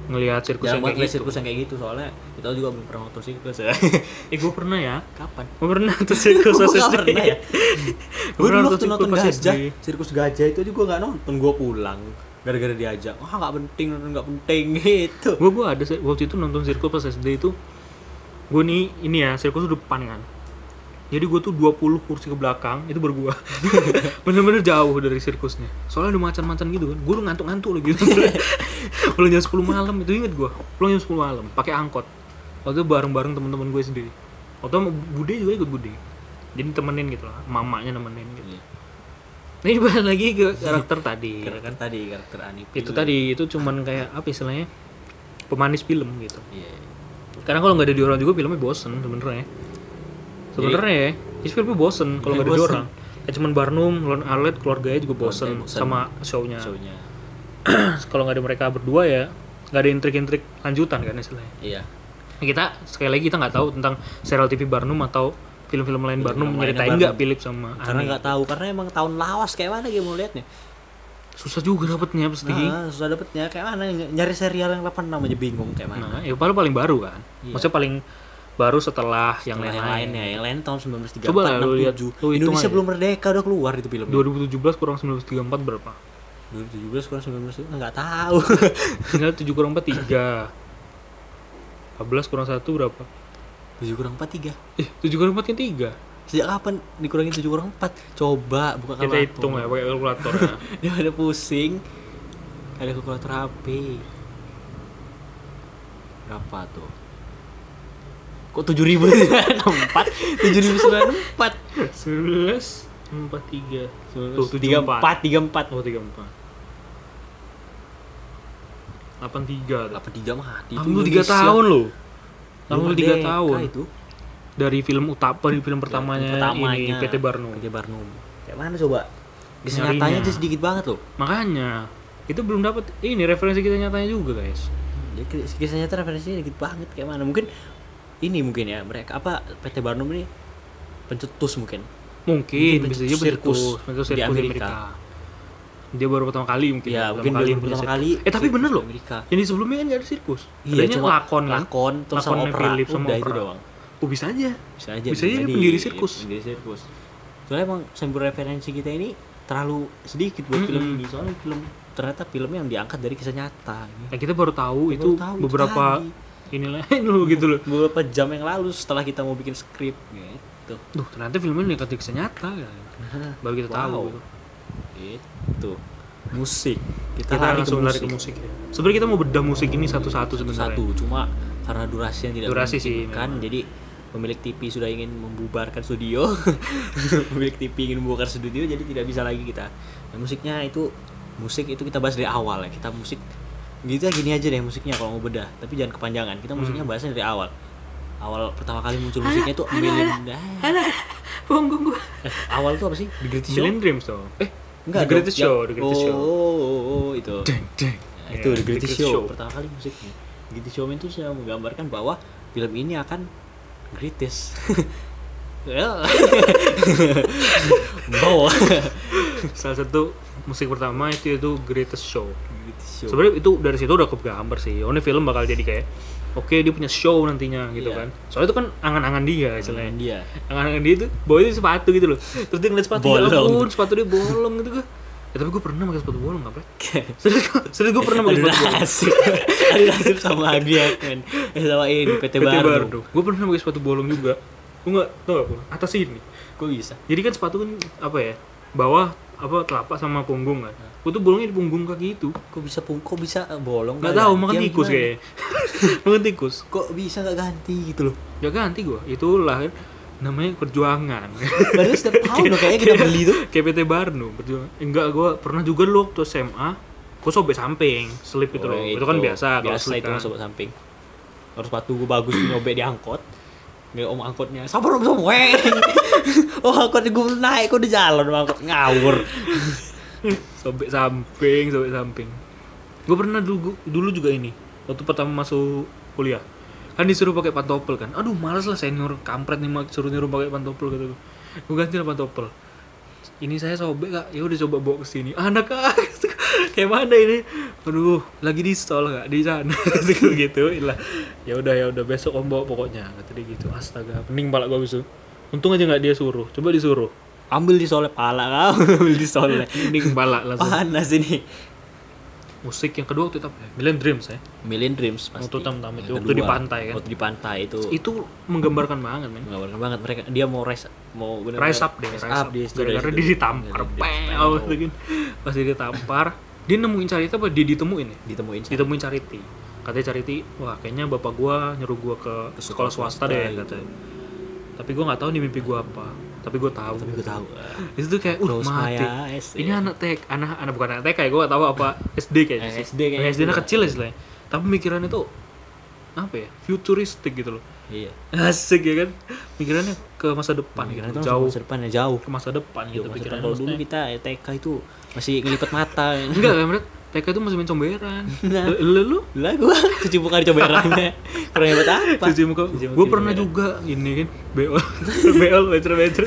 ngelihat sirkus yang kayak gitu sirkus yang kayak gitu soalnya kita juga belum pernah nonton sirkus ya. eh gue pernah ya Kapan? gue pernah tuh sirkus Gua pas SD pernah ya. Gua Gue dulu nonton waktu nonton gajah, sirkus gajah itu gue nggak nonton, gue pulang gara-gara diajak. Wah nggak penting nonton nggak penting gitu. gue gue ada waktu itu nonton sirkus pas SD itu gue nih ini ya sirkus depan kan jadi gue tuh 20 kursi ke belakang itu baru gue bener-bener jauh dari sirkusnya. Soalnya ada macan-macan gitu kan gue udah ngantuk-ngantuk lagi. Pulang jam 10 malam itu inget gue pulang jam 10 malam pakai angkot. Waktu itu bareng-bareng teman-teman gue sendiri. Waktu itu bude juga ikut bude. Jadi temenin gitu lah mamanya nemenin gitu. Iya. nah ini balik lagi ke karakter tadi ya karakter kan? tadi karakter Anip itu tadi itu cuman kayak apa istilahnya pemanis film gitu. Iya karena kalau nggak ada di orang juga filmnya bosen sebenarnya sebenarnya ya ini filmnya bosen kalau nggak ada orang kayak cuman Barnum Lon Arlet keluarganya juga bosen, bosen. sama show-nya. Shownya. Kalau nggak ada mereka berdua ya nggak ada intrik-intrik lanjutan kan istilahnya. Iya. Kita sekali lagi kita nggak tahu tentang serial TV Barnum atau film-film lain Barnum Film lainnya nyeritain Barnum. nggak Philip sama karena nggak tahu karena emang tahun lawas kayak mana dia mau liatnya. Susah juga dapetnya pasti. Nah, susah dapetnya. Kayak mana ny- nyari serial yang 86 aja bingung kayak mana. Nah ya paling paling baru kan. Iya. maksudnya paling baru setelah yang lain-lain. yang lainnya yang lain tahun 1934 Coba lah lu lihat, 67. lu hitung Indonesia aja. belum merdeka udah keluar itu filmnya. 2017 kurang 1934 berapa? 2017 kurang 19 nggak tahu. Tinggal 7 kurang 4 3 14 kurang 1 berapa? 7 kurang 4 3 eh 7 kurang 4 kan 3 sejak kapan dikurangin 7 kurang 4 coba buka kita hitung ya pakai kalkulator ya. Dia ada pusing. Ada kalkulator HP berapa tuh kok 7000 empat. Tujuh ribu sembilan empat. 11 4 3 Tuh, tiga 74. empat. tiga empat. Oh 34 83 delapan tiga mati itu 83 Indonesia. tahun loh. Belum 83 merdeka tahun. itu. Dari film utama di film pertamanya, ini PT Barnum. PT Barnum. Kayak mana coba? Nyarinya. nyatanya aja sedikit banget loh. Makanya itu belum dapat ini referensi kita nyatanya juga guys. Jadi kis- kisah nyata referensinya dikit banget kayak mana? Mungkin ini mungkin ya mereka apa PT Barnum ini pencetus mungkin mungkin Mungkin bisa jadi sirkus di sirkus di Amerika. Amerika. dia baru pertama kali mungkin ya pertama mungkin kali baru pertama kali eh tapi bener loh Amerika yang di sebelumnya kan gak ada sirkus iya adanya cuma lakon kan lakon terus sama Lakonnya opera Philip sama udah itu opera. doang oh bisa aja bisa aja Bisa aja jadi pendiri sirkus. pendiri sirkus soalnya emang sampel referensi kita ini terlalu sedikit buat film Mm-mm. ini soalnya film ternyata film yang diangkat dari kisah nyata ya kita baru tahu Kita itu baru tahu itu beberapa. Inilah loh gitu loh beberapa jam yang lalu setelah kita mau bikin skrip gitu Duh, ternyata film ini dekat kisah nyata kan. Baru kita tahu Wow. gitu. itu musik kita, Kita lari langsung ke lari ke musik ya. Sebenarnya kita mau bedah musik ini satu-satu sebenarnya. satu cuma karena durasi yang tidak Durasi sih, kan jadi pemilik TV sudah ingin membubarkan studio pemilik TV ingin membubarkan studio jadi tidak bisa lagi kita nah, musiknya itu musik itu kita bahas dari awal ya kita musik gitu ya gini aja deh musiknya kalau mau bedah tapi jangan kepanjangan kita musiknya Hmm. bahasnya dari awal awal pertama kali muncul musiknya itu Melinda Alah, punggung gua. Eh, awal tuh apa sih The Greatest Show Million Dreams tuh. Eh, Enggak The Greatest dong. Show, The Greatest oh, Show. oh, oh, oh, itu Deng, deng. Nah, Ya, itu The Greatest Show. Show. pertama kali musiknya Greatest Show itu sudah menggambarkan bahwa film ini akan greatest Ya. bawa Salah satu musik pertama itu itu Greatest Show. Show Sebenarnya itu dari situ udah kegambar sih. Oh, ini film bakal jadi kayak oke dia punya show nantinya gitu Iya. kan. Soalnya itu kan angan-angan dia Selain istilahnya. dia Angan-angan dia itu bawa itu sepatu gitu loh. Terus dia ngeliat sepatu ya Bolong. ampun, sepatu dia bolong gitu kan. Ya tapi gue pernah pakai sepatu bolong nggak Serius, serius gue pernah pakai sepatu bolong. nasib Aduh nasib sama Agriak men Eh sama ini PT, PT Baru Bardo. Gue pernah pakai sepatu bolong juga. Gue nggak tau apa atas ini. Kok bisa? Jadi kan sepatu kan apa ya bawah apa telapak sama punggung kan. Gue tuh bolongnya di punggung kaki itu. Kok bisa pung- kok bisa eh, bolong Gak tahu makan tikus Gimana? kayak. makan tikus. Kok bisa gak ganti gitu loh Ya ganti gue. Itulah kan namanya perjuangan. Padahal setiap tahun loh kayaknya kita beli tuh Kayak PT Barno perjuangan. Enggak gue pernah juga lo waktu SMA. Gue sobek samping, selip gitu loh. Oh, Itu, kan biasa biasa slip itu kan. masuk samping harus sepatu gue bagus nyobek di angkot nggak om angkotnya sabar om weng oh angkotnya gue naik di jalan angkot ngawur sobek samping, sobek samping. Gue pernah dulu dulu juga ini. Waktu pertama masuk kuliah. Kan disuruh pakai pantopel kan. Aduh, males lah senior kampret nih suruh nyuruh pakai pantopel gitu. Gue ganti lah pantopel. Ini saya sobek kak, ya udah coba bawa ke sini. Anak kak, kayak mana ini? Aduh, lagi di stall kak di sana. gitu lah. Ya udah ya udah besok om bawa pokoknya. Kata dia gitu. Astaga, pening pala gue besok. Untung aja nggak dia suruh. Coba disuruh. ambil di soleh pala kau ambil di soleh Pening pala langsung. panas ini musik yang kedua waktu itu apa ya? Million Dreams ya Million Dreams pasti. Waktu tam-tam itu, Yang waktu di pantai kan. Waktu di pantai itu itu menggambarkan banget men menggambarkan banget mereka dia mau rise mau bener rise up deh rise up dia gara-gara dia ditampar. Pel gitu kan? Pas dia ditampar dia nemuin Charity apa? Dia ditemuin ya? Ditemuin sama ditemuin Charity katanya Charity wah kayaknya bapak gua nyuruh gua ke, Ke sekolah sekolah swasta swasta deh gitu. katanya. Tapi gua nggak tahu nih mimpi gua apa. Tapi gua tahu. Tapi gue tahu. Itu tuh kayak uh mati. Ini ya. anak TK anak anak bukan anak TK ya gua gak tahu apa SD kayaknya sih. SD kayaknya SD anak kecil ya istilahnya tapi mikirannya tuh apa ya futuristik gitu loh. Iya. Asik ya kan? Pikirannya ke masa depan Pikiran gitu. itu jauh. masa depan ya jauh. Ke masa depan gitu Iya, masa pikiran kalau dulu kita eh, TK itu masih ngelipet mata enggak kan Bret? TK itu masih main comberan. Nah. lu lu lah gua cuci muka di coberannya kurang hebat apa? Cuci muka. Cuci muka gue di pernah juga ini kan beol beol meter meter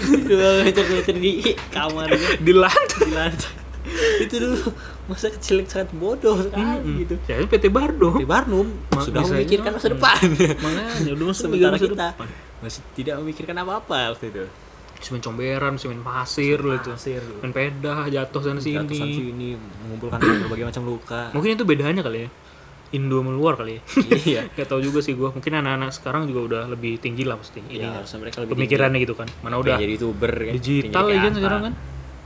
meter meter di kamar gitu di lantai. Di lantai. Itu dulu masa kecil yang sangat bodoh sekali gitu. Ya PT Bardo di Barnum. Ma- sudah memikirkan masa depan. Makanya masuk sementara kita depan. Masih tidak memikirkan apa-apa waktu itu. Masih main comberan masih main pasir lo itu. Pasir dulu. main pedah jatuh sana sini. Jatuh sana sini mengumpulkan berbagai macam luka. Mungkin itu bedanya kali ya. Indo sama luar kali ya. Iya. Gak tau juga sih gua. Mungkin anak-anak sekarang juga udah lebih tinggi lah pasti. Ini harusnya mereka lebih pemikirannya gitu kan. Mana udah jadi youtuber kan digital ya kan sekarang kan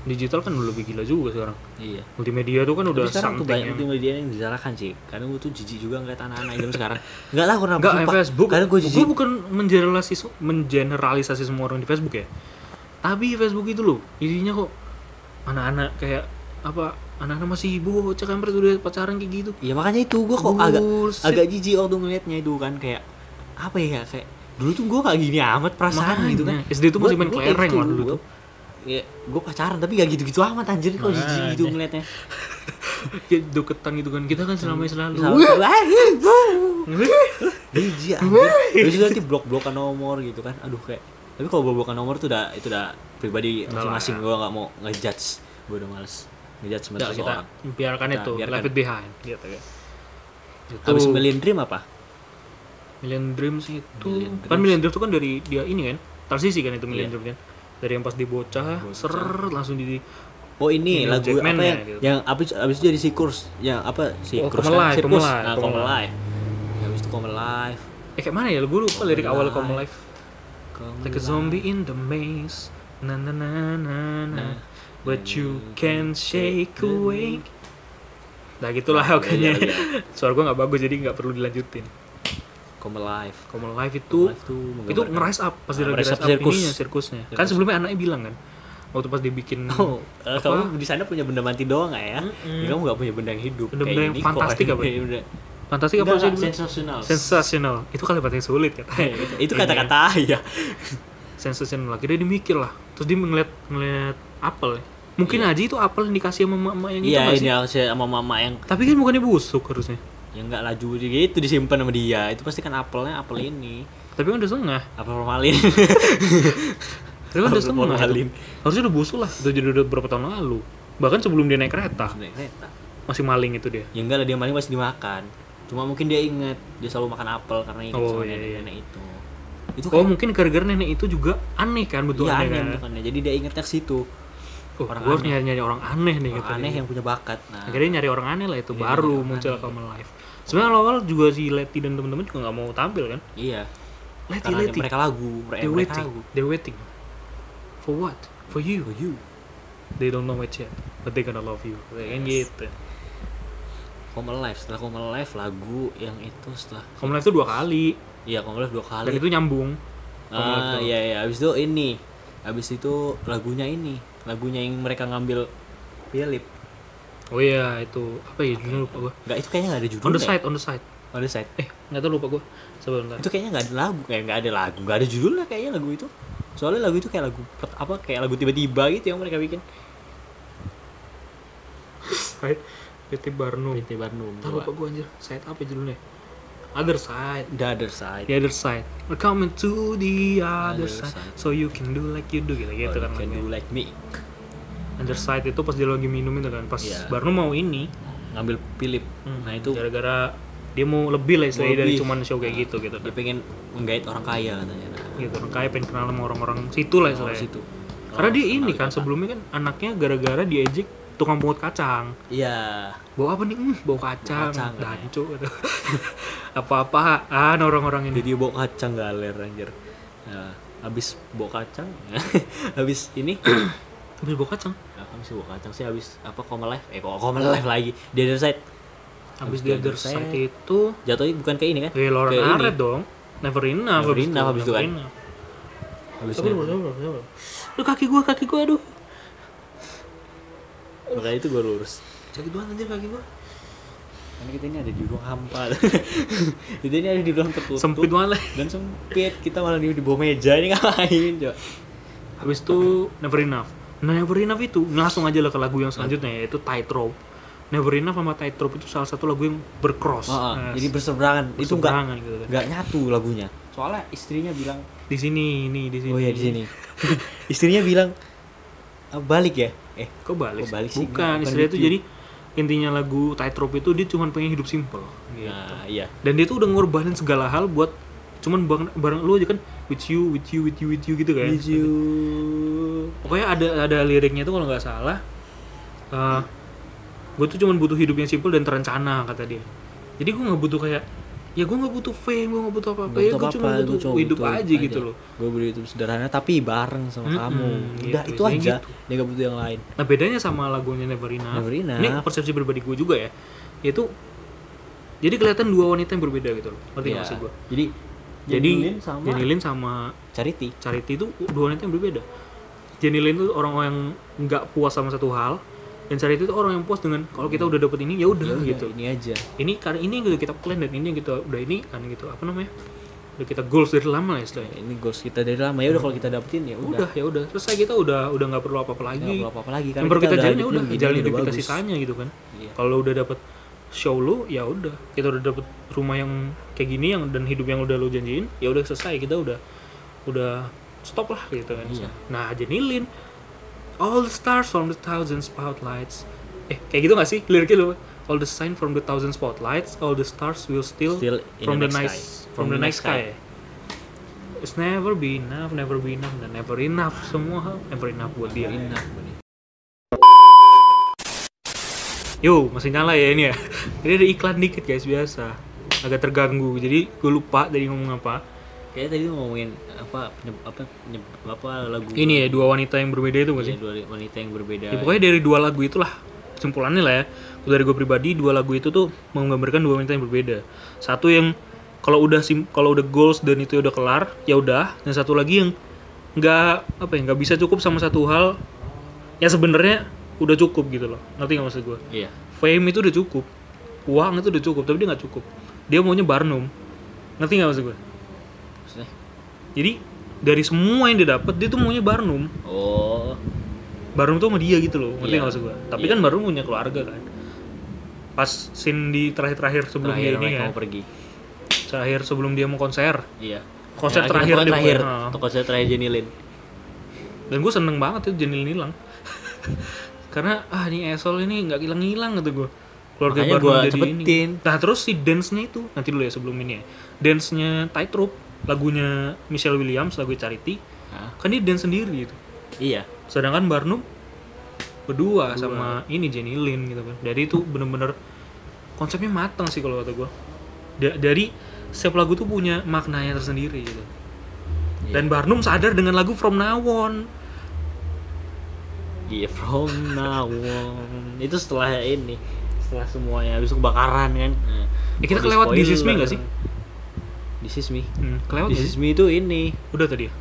digital kan udah lebih gila juga sekarang iya multimedia tuh kan udah Tapi sekarang tuh banyak multimedia yang disalahkan sih karena gue tuh jijik juga ngeliat anak-anak zaman sekarang nggak lah kenapa Enggak. Facebook. karena gue jijik Gue bukan mengeneralisasi mengeneralisasi semua orang di Facebook ya. Tapi Facebook itu loh, isinya kok anak-anak kayak apa? Anak-anak masih bocah kan udah pacaran kayak gitu. ya makanya itu gue kok agak Bullshit. agak jijik waktu ngeliatnya itu kan kayak apa ya kayak dulu tuh gue gak gini amat perasaan gitu kan Makanya, SD tuh masih main kayak kelereng lah dulu tuh. Ya gue pacaran tapi gak gitu-gitu amat anjir kok jijik Makanya. gitu ngeliatnya Kayak deketan gitu kan. Kita kan selama selalu. jijik anjir terus nanti blok-blokan nomor gitu kan aduh kayak tapi kalau blok-blokan nomor tuh udah itu udah pribadi masing-masing gue gak mau ngejudge gue udah males ngejudge sama Nggak, kita seseorang biarkan Nah, itu, biarkan. leave it behind gitu kan. Itu habis Million Dream apa Million Dreams itu Million kan Dreams. Million Dreams itu kan dari dia ini kan transisi kan itu Million Iya. Dreams kan dari yang pas di bocah Bocah. ser langsung di Oh ini Ini lagu Jackman apa ya, yang gitu. yang abis abis itu jadi Sikurs yang apa? Oh, Sikurs Alive, Come Sirkus Alive, nah. Alive. Ya, habis itu Come eh kayak mana ya? Gue lupa lirik awal. Come Alive. Come like a zombie in the maze. Na na na na na. Nah. but you can shake awake. nah gitulah Nah, iya, iya. suara gue nggak bagus jadi nggak perlu dilanjutin Come Alive Come Alive itu Come Alive tuh itu nge-rise up pas Ah, lagi rise up up sirkus. ininya sirkusnya kan Sirkus. sebelumnya anaknya bilang kan waktu pas dia bikin Oh, eh, Apa? kamu di sana punya benda mati doang ya? Mm-mm. Ya, kamu nggak punya benda yang hidup. Benda-benda kayak yang ini kok. fantastik apa? Iya, benda- fantastik apa sih sensasional. sensasional itu kalimatnya sulit kan itu, itu kata-kata ya. sensasional akhirnya dia mikir lah terus dia ngeliat ngeliat apel ya. mungkin aja itu apel yang dikasih sama mama yang itu Iya, ini sama mama yang tapi kan bukannya busuk harusnya yang nggak laju gitu disimpan sama dia. Itu pasti kan apelnya apel ini. tapi kan udah setengah Apel formalin. tapi kan udah setengah formalin. harusnya udah busuk lah udah jadi udah berapa tahun lalu bahkan sebelum dia naik kereta Naik kereta. masih maling itu dia Ya enggak lah dia maling pasti dimakan. Cuma mungkin dia inget dia selalu makan apel karena ingat Oh, sama iya, iya. nenek-nenek itu. Itu oh kayak mungkin gara-gara nenek itu juga aneh kan betul iya, aneh aneh kan bentukannya. Jadi dia ingetnya ke situ. Oh, orang gua harus nyari nyari orang aneh nih Orang kata aneh dia. yang punya bakat. Nah, akhirnya nyari orang aneh lah itu Iya, baru muncul aneh. Kamal Live sebenarnya awal juga si Leti dan teman-teman juga nggak mau tampil kan iya. Leti Karena Leti mereka lagu, mereka, they're mereka waiting lagu. they're waiting for what for you For you. they don't know it yet but they gonna love you kayak kan gitu Come Alive, setelah Come Alive lagu yang itu setelah Kamal Live itu dua kali Iya, Come Alive dua kali. dan itu nyambung ah, iya iya, habis itu ini. Habis itu lagunya ini, lagunya yang mereka ngambil Philip. oh iya itu apa ya judulnya lupa gua Enggak, itu kayaknya enggak ada judulnya. on the side on the side On the side. eh nggak tahu lupa gua sebentar Itu kayaknya enggak ada lagu, kayak enggak ada lagu, enggak ada judulnya kayaknya lagu itu. Soalnya lagu itu kayak lagu apa kayak lagu tiba-tiba gitu yang mereka bikin. side PT Barnum PT Barnum. Tahu lupa gua anjir side apa judulnya other side The other side. the other side we're coming to the other Other side, side. so you can do like you do gitu gitu Oh, kan you can do like me. other side itu pas dia lagi minum itu kan pas Iya. Barnum mau ini Ngambil Philip. Nah, itu gara-gara dia mau lebih lah istilahnya dari cuman show kayak gitu gitu dia pengen menggait orang kaya katanya. Nah, gitu orang kaya pengen kenal sama orang-orang situ lah istilahnya situ. karena dia ini kan sebelumnya kan anaknya gara-gara diejek tukang pungut kacang. Iya. Bawa apa nih? Hmm, bawa kacang, kacang, ya. dancu gitu. apa-apaan orang-orang ini? Jadi bawa kacang galer anjir. Nah, habis bawa kacang habis ini. Habis bawa kacang? Apa sih bawa kacang sih habis apa koma live eh kok koma live lagi? Di other side. Habis Habis di other side side. itu jatuhnya bukan ke ini kan? Lauren Ke ini. Aret dong. Never enough Never Enough habis itu kan. habis sabar. Aduh kaki gua, kaki gua aduh. Makanya itu gue lurus Sakit banget anjir kaki gua. karena kita ini ada di ruang hampa kita ini ada di ruang tertutup Sempit banget lah. dan sempit kita malah di, di bawah meja ini ngapain coba Habis itu Never Enough. Nah, Never Enough itu langsung aja lah ke lagu yang selanjutnya yaitu Tightrope. Never Enough sama Tightrope itu salah satu lagu yang bercross. Oh, Nah, jadi berseberangan itu enggak gitu kan. nggak nyatu lagunya soalnya istrinya bilang Di sini, nih di sini. oh ya di sini istrinya bilang "Ah, balik ya eh Kok balik? Kok balik sih? Bukan, istrinya itu jadi intinya lagu Tightrope itu dia cuma pengen hidup simple gitu. nah iya Dan dia tuh udah ngorbanin segala hal buat cuman bareng, bareng lu aja kan with you, with you, with you, with you gitu kan. With you Pokoknya ada ada liriknya tuh kalau nggak salah. gue tuh cuman butuh hidup yang simple dan terencana kata dia. Jadi gue nggak butuh kayak ya gue nggak butuh fame, gue nggak butuh apa-apa. Ya gue cuma butuh hidup aja, gitu loh. gue beli itu sederhana tapi bareng sama Mm-mm, kamu udah gitu, itu aja gitu. dia gak butuh yang lain Nah bedanya sama lagunya Never Enough, Never Enough. ini persepsi pribadi gue juga ya, yaitu jadi kelihatan dua wanita yang berbeda gitu loh, ngerti Iya. maksud gue? jadi Jadi Jenny Lin sama Jenny sama Charity Charity itu dua wanita yang berbeda. Jenny Lin itu orang yang nggak puas sama satu hal, dan Charity itu orang yang puas dengan kalau kita udah dapet ini ya udah Ya gitu. ini aja Ini karena ini yang udah kita plan dan ini yang kita udah ini kan gitu apa namanya? Udah kita goals dari lama lah istilahnya. ini goals kita dari lama ya udah kalau kita dapetin ya Udah udah ya udah selesai kita udah udah nggak perlu apa-apa lagi. nggak perlu apa-apa lagi yang perlu kita, jalin ya udah udah hidup kita sisanya gitu kan. Iya. Kalau udah dapet show lu ya udah kita udah dapet rumah yang kayak gini yang dan hidup yang udah lu janjiin ya udah selesai kita udah udah stop lah gitu kan Iya. nah Jenny Lin all the stars from the thousand spotlights eh kayak gitu gak sih liriknya lu all the sign from the thousand spotlights all the stars will still, Still from the the, night sky. from, the night sky. It's never be enough, never be enough, dan never enough semua hal never enough buat dia. Bener. Yo, masih nyala ya ini ya. Ini ada iklan dikit guys biasa. Agak terganggu. Jadi gue lupa tadi ngomong apa. Kayaknya tadi ngomongin apa penyeb- apa penyeb- apa lagu Ini ya dua wanita yang berbeda itu gak Iya, sih? dua wanita yang berbeda. Ya, pokoknya dari dua lagu itulah kesimpulannya lah ya. Dari gue pribadi dua lagu itu tuh menggambarkan dua wanita yang berbeda. Satu yang kalau udah sim kalau udah goals dan itu udah kelar, ya udah. Dan satu lagi yang nggak apa ya nggak bisa cukup sama satu hal yang sebenarnya udah cukup gitu loh. Ngerti nggak maksud gue? Iya. Fame itu udah cukup, uang itu udah cukup, tapi dia nggak cukup. Dia maunya Barnum. Ngerti nggak maksud gue? Jadi dari semua yang dia dapat dia tuh maunya Barnum. Oh. Barnum tuh sama dia gitu loh, ngerti nggak maksud gue? Tapi Iya. kan Barnum punya keluarga kan. Pas scene di terakhir-terakhir sebelum Terakhir dia ini ya, mau pergi. terakhir sebelum dia mau konser, Iya. konser Ya, terakhir dia terakhir. Untuk konser terakhir Jenny Lin. dan gue seneng banget itu Jenny hilang. Karena ah ini Esol ini nggak hilang-hilang gitu gue. Keluarga Makanya gua jadi cepetin. ini. Nah terus si dance-nya itu nanti dulu ya sebelum ini ya. Dance-nya Tightrope, lagunya Michelle Williams, lagu Charity, Hah? kan dia dance sendiri gitu. Iya. sedangkan Barnum berdua sama ini Jenny Lin gitu kan jadi itu bener-bener konsepnya matang sih kalau kata gue dari setiap lagu tuh punya maknanya tersendiri gitu Iya. dan Barnum sadar dengan lagu From Now On Iya from now on. Itu setelah ini. Setelah semuanya habis kebakaran kan. Nah, Ya, kita kelewat Me nggak sih? This is me. hmm, kelewat This is me itu ini. udah tadi ya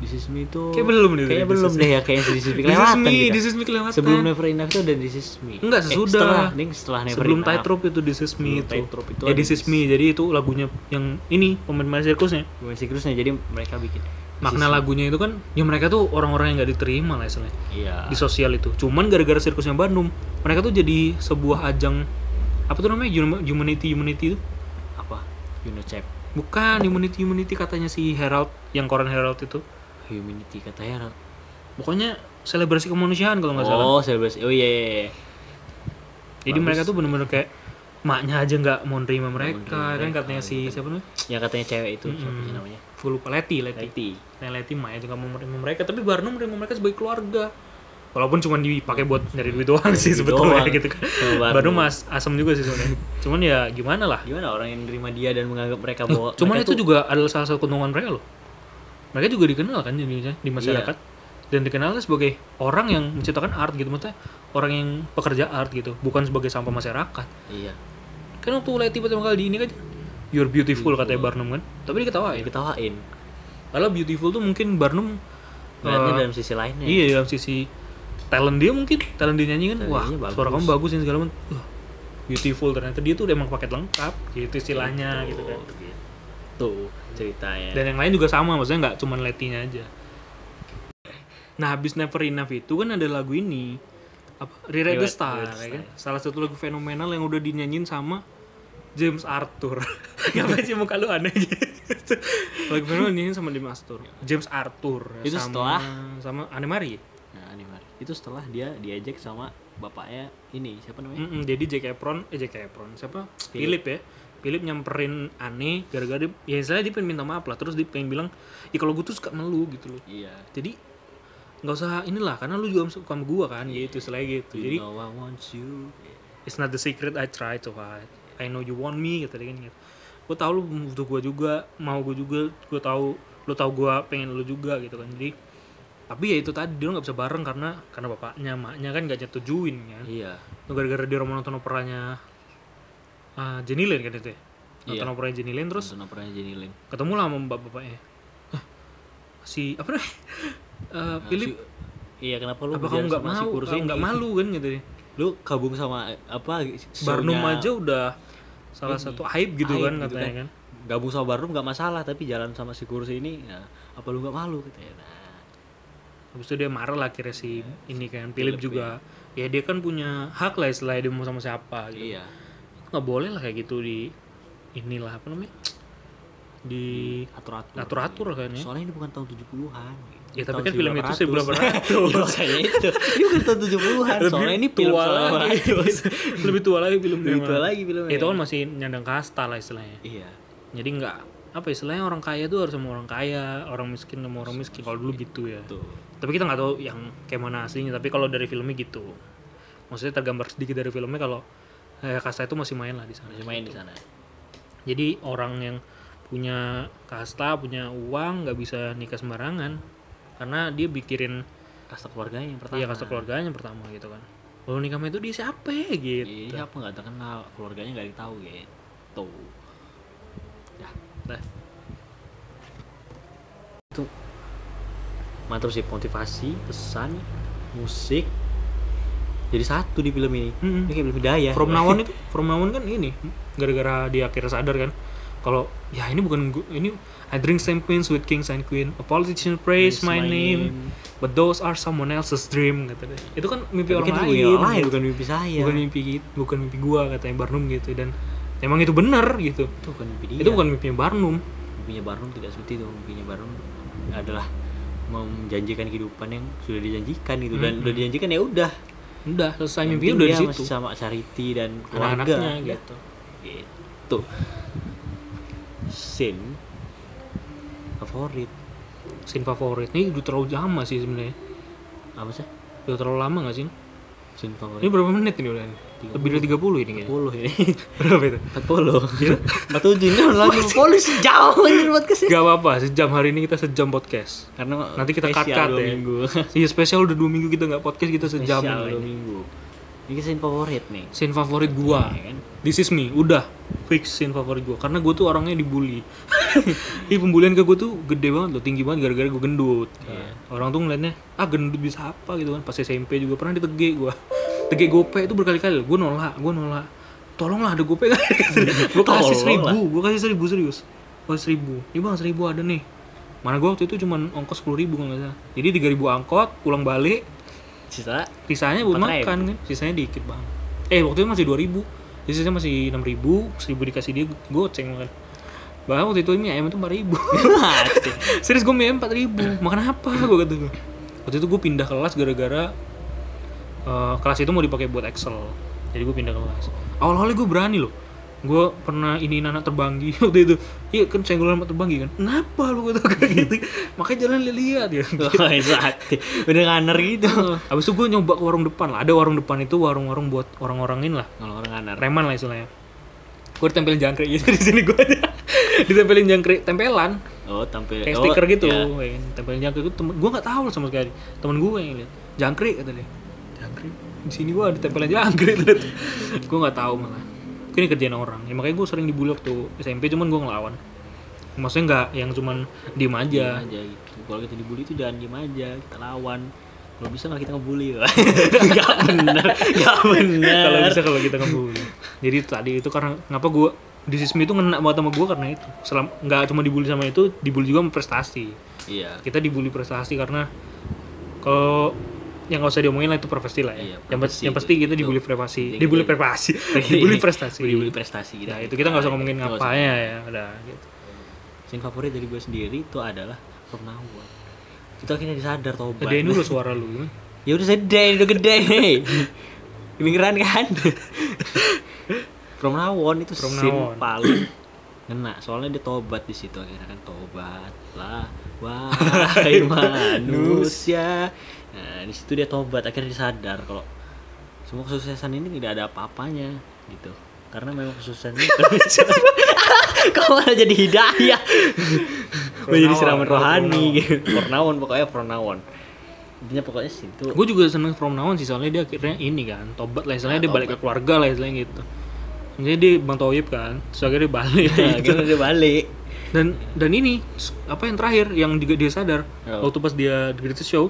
This is me itu Kayak belum nih, This belum deh ya kayak This is me This Is kelewatan Me, kita. This Is Me kelewatan Sebelum Never Enough itu ada This is me. Enggak, Eh, sesudah. setelah, Ding, setelah Never sebelum Enough. Tightrope itu This Is Me Sebelum itu Tightrope itu ya This Is Me jadi itu lagunya yang ini pemain-pemain sirkusnya Masih terusnya jadi mereka bikin. makna lagunya itu kan ya mereka tuh orang-orang yang nggak diterima lah istilahnya Iya. di sosial itu. Cuman gara-gara sirkusnya Bandung, mereka tuh jadi sebuah ajang apa tuh namanya Hum- humanity humanity itu apa? Unocep. Bukan humanity humanity katanya si Herald yang koran Herald itu. Humanity katanya. Pokoknya selebrasi kemanusiaan kalau nggak salah. Oh, selebrasi. Oh iya iya. iya. Jadi bagus. mereka tuh bener-bener kayak maknya aja nggak mau nerima mereka nerima kan mereka, katanya si gitu. siapa namanya? Yang katanya cewek itu siapa Mm-mm. sih namanya? Gue lupa Leti Leti. Leti. Nah Leti aja nggak mau menerima mereka tapi Barnum menerima mereka sebagai keluarga. Walaupun cuma dipakai buat nyari duit doang sih Duit sebetulnya doang. gitu kan Bandung. mas asem juga sih sebenarnya cuman ya gimana lah Gimana orang yang nerima dia dan menganggap mereka bahwa cuman mereka itu juga adalah salah satu keuntungan mereka loh mereka juga dikenal kan jadinya di masyarakat Iya. dan dikenalnya sebagai orang yang menciptakan art gitu maksudnya orang yang pekerja art gitu bukan sebagai sampah masyarakat Iya. kan waktu Leti pertama kali di ini kan you're beautiful katanya Barnum kan tapi diketawain Diketawain. kalau beautiful tuh mungkin Barnum Ngeliatnya eh, dalam sisi lainnya. iya dalam sisi talent dia mungkin talent dia nyanyi kan wah bagus. suara kamu bagus ini segala macam. Wah beautiful. Ternyata dia tuh emang paket lengkap gitu istilahnya gitu kan. Tuh ceritanya. dan yang lain juga sama maksudnya nggak cuma Letinya aja. Nah habis Never Enough itu kan ada lagu ini. Apa? Rewrite the Star, Rewrite the ya kan? salah satu lagu fenomenal yang udah dinyanyiin sama James Arthur. Ngapain sih muka lu aneh gitu? Lagu fenomenal dinyanyiin sama James Arthur. James Arthur Itu sama, setelah? sama Anne Marie. Itu setelah dia diajak sama bapaknya ini siapa namanya? Mm-mm, jadi Jack Efron eh Jack Efron siapa? Philip. Ya. Philip nyamperin Anne gara-gara dia, ya istilahnya dia pengen minta maaf lah terus dia pengen bilang ya kalau gue tuh suka sama lu gitu loh. Iya. jadi nggak usah inilah karena lu juga suka sama gua kan gitu istilahnya gitu. You jadi know I want you. it's not the secret I try to hide. I know you want me gitu dia kan gitu. Gue tau lu butuh gua juga mau gua juga gue tahu lu tahu gua pengen lu juga gitu kan. Jadi tapi ya itu tadi dia nggak bisa bareng karena karena bapaknya maknya kan nggak nyetujuin kan Iya. Itu gara-gara dia mau nonton operanya ah Jenny Lin kan itu ya nonton Iya. operanya Jenny Lin terus Nonton operanya Jenny Lin. ketemu lah sama bapak-bapaknya Hah, si apa namanya Eh, Philip Iya, kenapa lu apa kamu nggak si mau kursi kamu nggak malu kan gitu ya Lu gabung sama apa? Barnum aja udah salah ini, satu hype gitu hype kan gitu katanya kan. kan. Gabung sama Barnum nggak masalah, tapi jalan sama si kursi ini, ya, apa lu nggak malu katanya. Nah, Habis itu dia marah lah akhirnya si ini kan Philip Philip, juga. Ya dia kan punya hak lah istilahnya dia mau sama siapa gitu. iya. Nggak boleh lah kayak gitu di inilah apa namanya? Di Atur-atur. atur-atur kan ya. Soalnya ini bukan tahun 70-an. Ya tapi kan film itu 1800. 1800. Iya, makanya itu. Ini bukan tahun 70-an. Soalnya ini film tua lagi. 1800. Lebih tua lagi filmnya. Lebih tua lagi filmnya. Itu kan masih nyandang kasta lah istilahnya. Iya. Jadi nggak apa istilahnya orang kaya tuh harus sama orang kaya, orang miskin sama orang miskin. Kalau dulu gitu ya. Tapi kita nggak tahu yang kayak mana aslinya tapi kalau dari filmnya gitu. Maksudnya tergambar sedikit dari filmnya kalau eh, kasta itu masih main lah di sana. Masih main di sana. jadi orang yang punya kasta punya uang nggak bisa nikah sembarangan karena dia pikirin Kasta keluarganya yang pertama. iya kasta keluarganya yang pertama gitu kan. Kalau nikah sama itu dia siapa ya gitu. Iya, apa nggak terkenal, keluarganya nggak ditahu gitu. Ya, Nah, itu mantap sih motivasi, pesan, musik. Jadi satu di film ini. Mm-mm. Ini kayak film Hidayah. From Now On itu From Now On kan ini gara-gara dia akhirnya sadar kan kalau ya ini bukan ini I drink champagnes with kings and queen a politician praise my, name, but those are someone else's dream kata dia itu kan mimpi Tapi orang kan lain, itu orang lain, bukan mimpi saya. bukan mimpi bukan mimpi gua katanya Barnum gitu dan emang itu benar gitu itu bukan mimpi dia. itu bukan mimpinya Barnum mimpinya Barnum tidak seperti itu. Mimpinya Barnum adalah menjanjikan kehidupan yang sudah dijanjikan gitu. Dan udah dijanjikan ya udah. udah selesai penting udah di situ. sama Charity dan keluarga. Ya, gitu. Gitu. Scene favorit. Scene favorit. Ini udah terlalu lama sih sebenarnya. Apa sih? udah terlalu lama gak sih? Scene ini favorit berapa menit ini udah lebih dari 30 ini kayaknya 40 ini. berapa itu 40. 47 ini lagi polisi jauh ini podcast Gak apa-apa, sejam hari ini kita sejam podcast. Karena Nanti kita cut-cut dua ya. minggu. Iya spesial udah dua minggu kita nggak podcast kita sejam. Spesial dua gitu. minggu. Ini scene favorit nih. Scene favorit gua, Ya kan? This is me, udah fix scene favorit gua. Karena gua tuh orangnya dibully. Ini pembulian ke gua tuh gede banget loh, tinggi banget gara-gara gua gendut. Iya. Orang tuh ngeliatnya, ah gendut bisa apa gitu kan. Pas SMP juga pernah ditegek gua. Tegek gope itu berkali-kali, gua nolak, gua nolak. Tolonglah ada gope kan. gua kasih seribu, gua kasih seribu serius. Gua kasih seribu. Ini bang seribu ada nih. Mana gua waktu itu cuman ongkos sepuluh ribu kalau nggak salah. Jadi tiga ribu angkot, pulang balik, Sisa sisanya buat Empat ribu. makan kan sisanya dikit banget eh waktu itu masih 2000 jadi sisanya masih 6000 1000 dikasih dia goceng makan bahkan waktu itu mie ayam itu 4000 mati. serius gue mie ayam 4000 makan apa gue kata gue waktu itu gue pindah kelas gara-gara eh, kelas itu mau dipakai buat Excel. Jadi gue pindah kelas. Awal-awalnya gue berani loh. Gue pernah ini anak terbanggi waktu itu. Iya kan senggol anak terbanggi kan. Kenapa lu kata kayak gitu? Makanya jalan lihat ya. Itu hati. Udah nganer gitu. habis itu gue nyoba ke warung depan lah. Ada warung depan itu warung-warung buat orang-orang ini lah. Kalau orang nganer. reman lah istilahnya. Gue ditempelin jangkrik gitu di sini gue ditempelin jangkrik tempelan. Oh, tampil. kayak oh, stiker gitu ya. ya kan. tempelin jangkrik itu gue nggak tahu sama sekali. Temen gue yang lihat. Jangkrik kata dia di sini gue ada tempelan jangkrik gue nggak tahu malah ini kerjaan orang ya makanya gue sering dibully waktu SMP cuman gue ngelawan maksudnya nggak yang cuman diem aja Diem aja gitu. Kalau kita dibully itu jangan diem aja, kita lawan. Kalau bisa nggak kita ngebully. Gak bener, gak bener. kalau bisa kalau kita ngebully jadi tadi itu karena ngapa gue di sismi itu ngena banget sama gue karena itu selam nggak cuma dibully sama itu dibully juga sama prestasi Iya. kita dibully prestasi karena kalau yang nggak usah diomongin lah itu profesi lah ya. Iya, yang, profesi yang pasti kita Itu. dibully prestasi, dibully kita- prestasi, dibully prestasi. Dibully prestasi. Nah itu kita nggak usah ngomongin ngapanya ya, udah gitu. Scene favorit dari gue sendiri itu adalah Pernawan. Itu akhirnya disadar tobat. Gedein dulu suara lu. ya udah sedih, udah gede. Kedengeran kan? From now on itu From scene on. paling ngena soalnya dia tobat di situ akhirnya kan tobat lah wah manusia nah di situ dia tobat akhirnya disadar kalau semua kesuksesan ini tidak ada apa-apanya gitu. Karena memang kesuksesan ini kok malah jadi hidayah? Menjadi siraman rohani gitu. Pernawon pokoknya pernawon intinya pokoknya situ. Gue juga seneng from now on sih soalnya dia akhirnya ini kan tobat lah istilahnya Nah, dia balik ke keluarga lah istilahnya gitu. Jadi dia bang Toyib kan, terus akhirnya dia balik. Nah, gitu. akhirnya dia balik. Dan dan ini apa yang terakhir yang juga dia sadar Oh. waktu pas dia di Greatest Show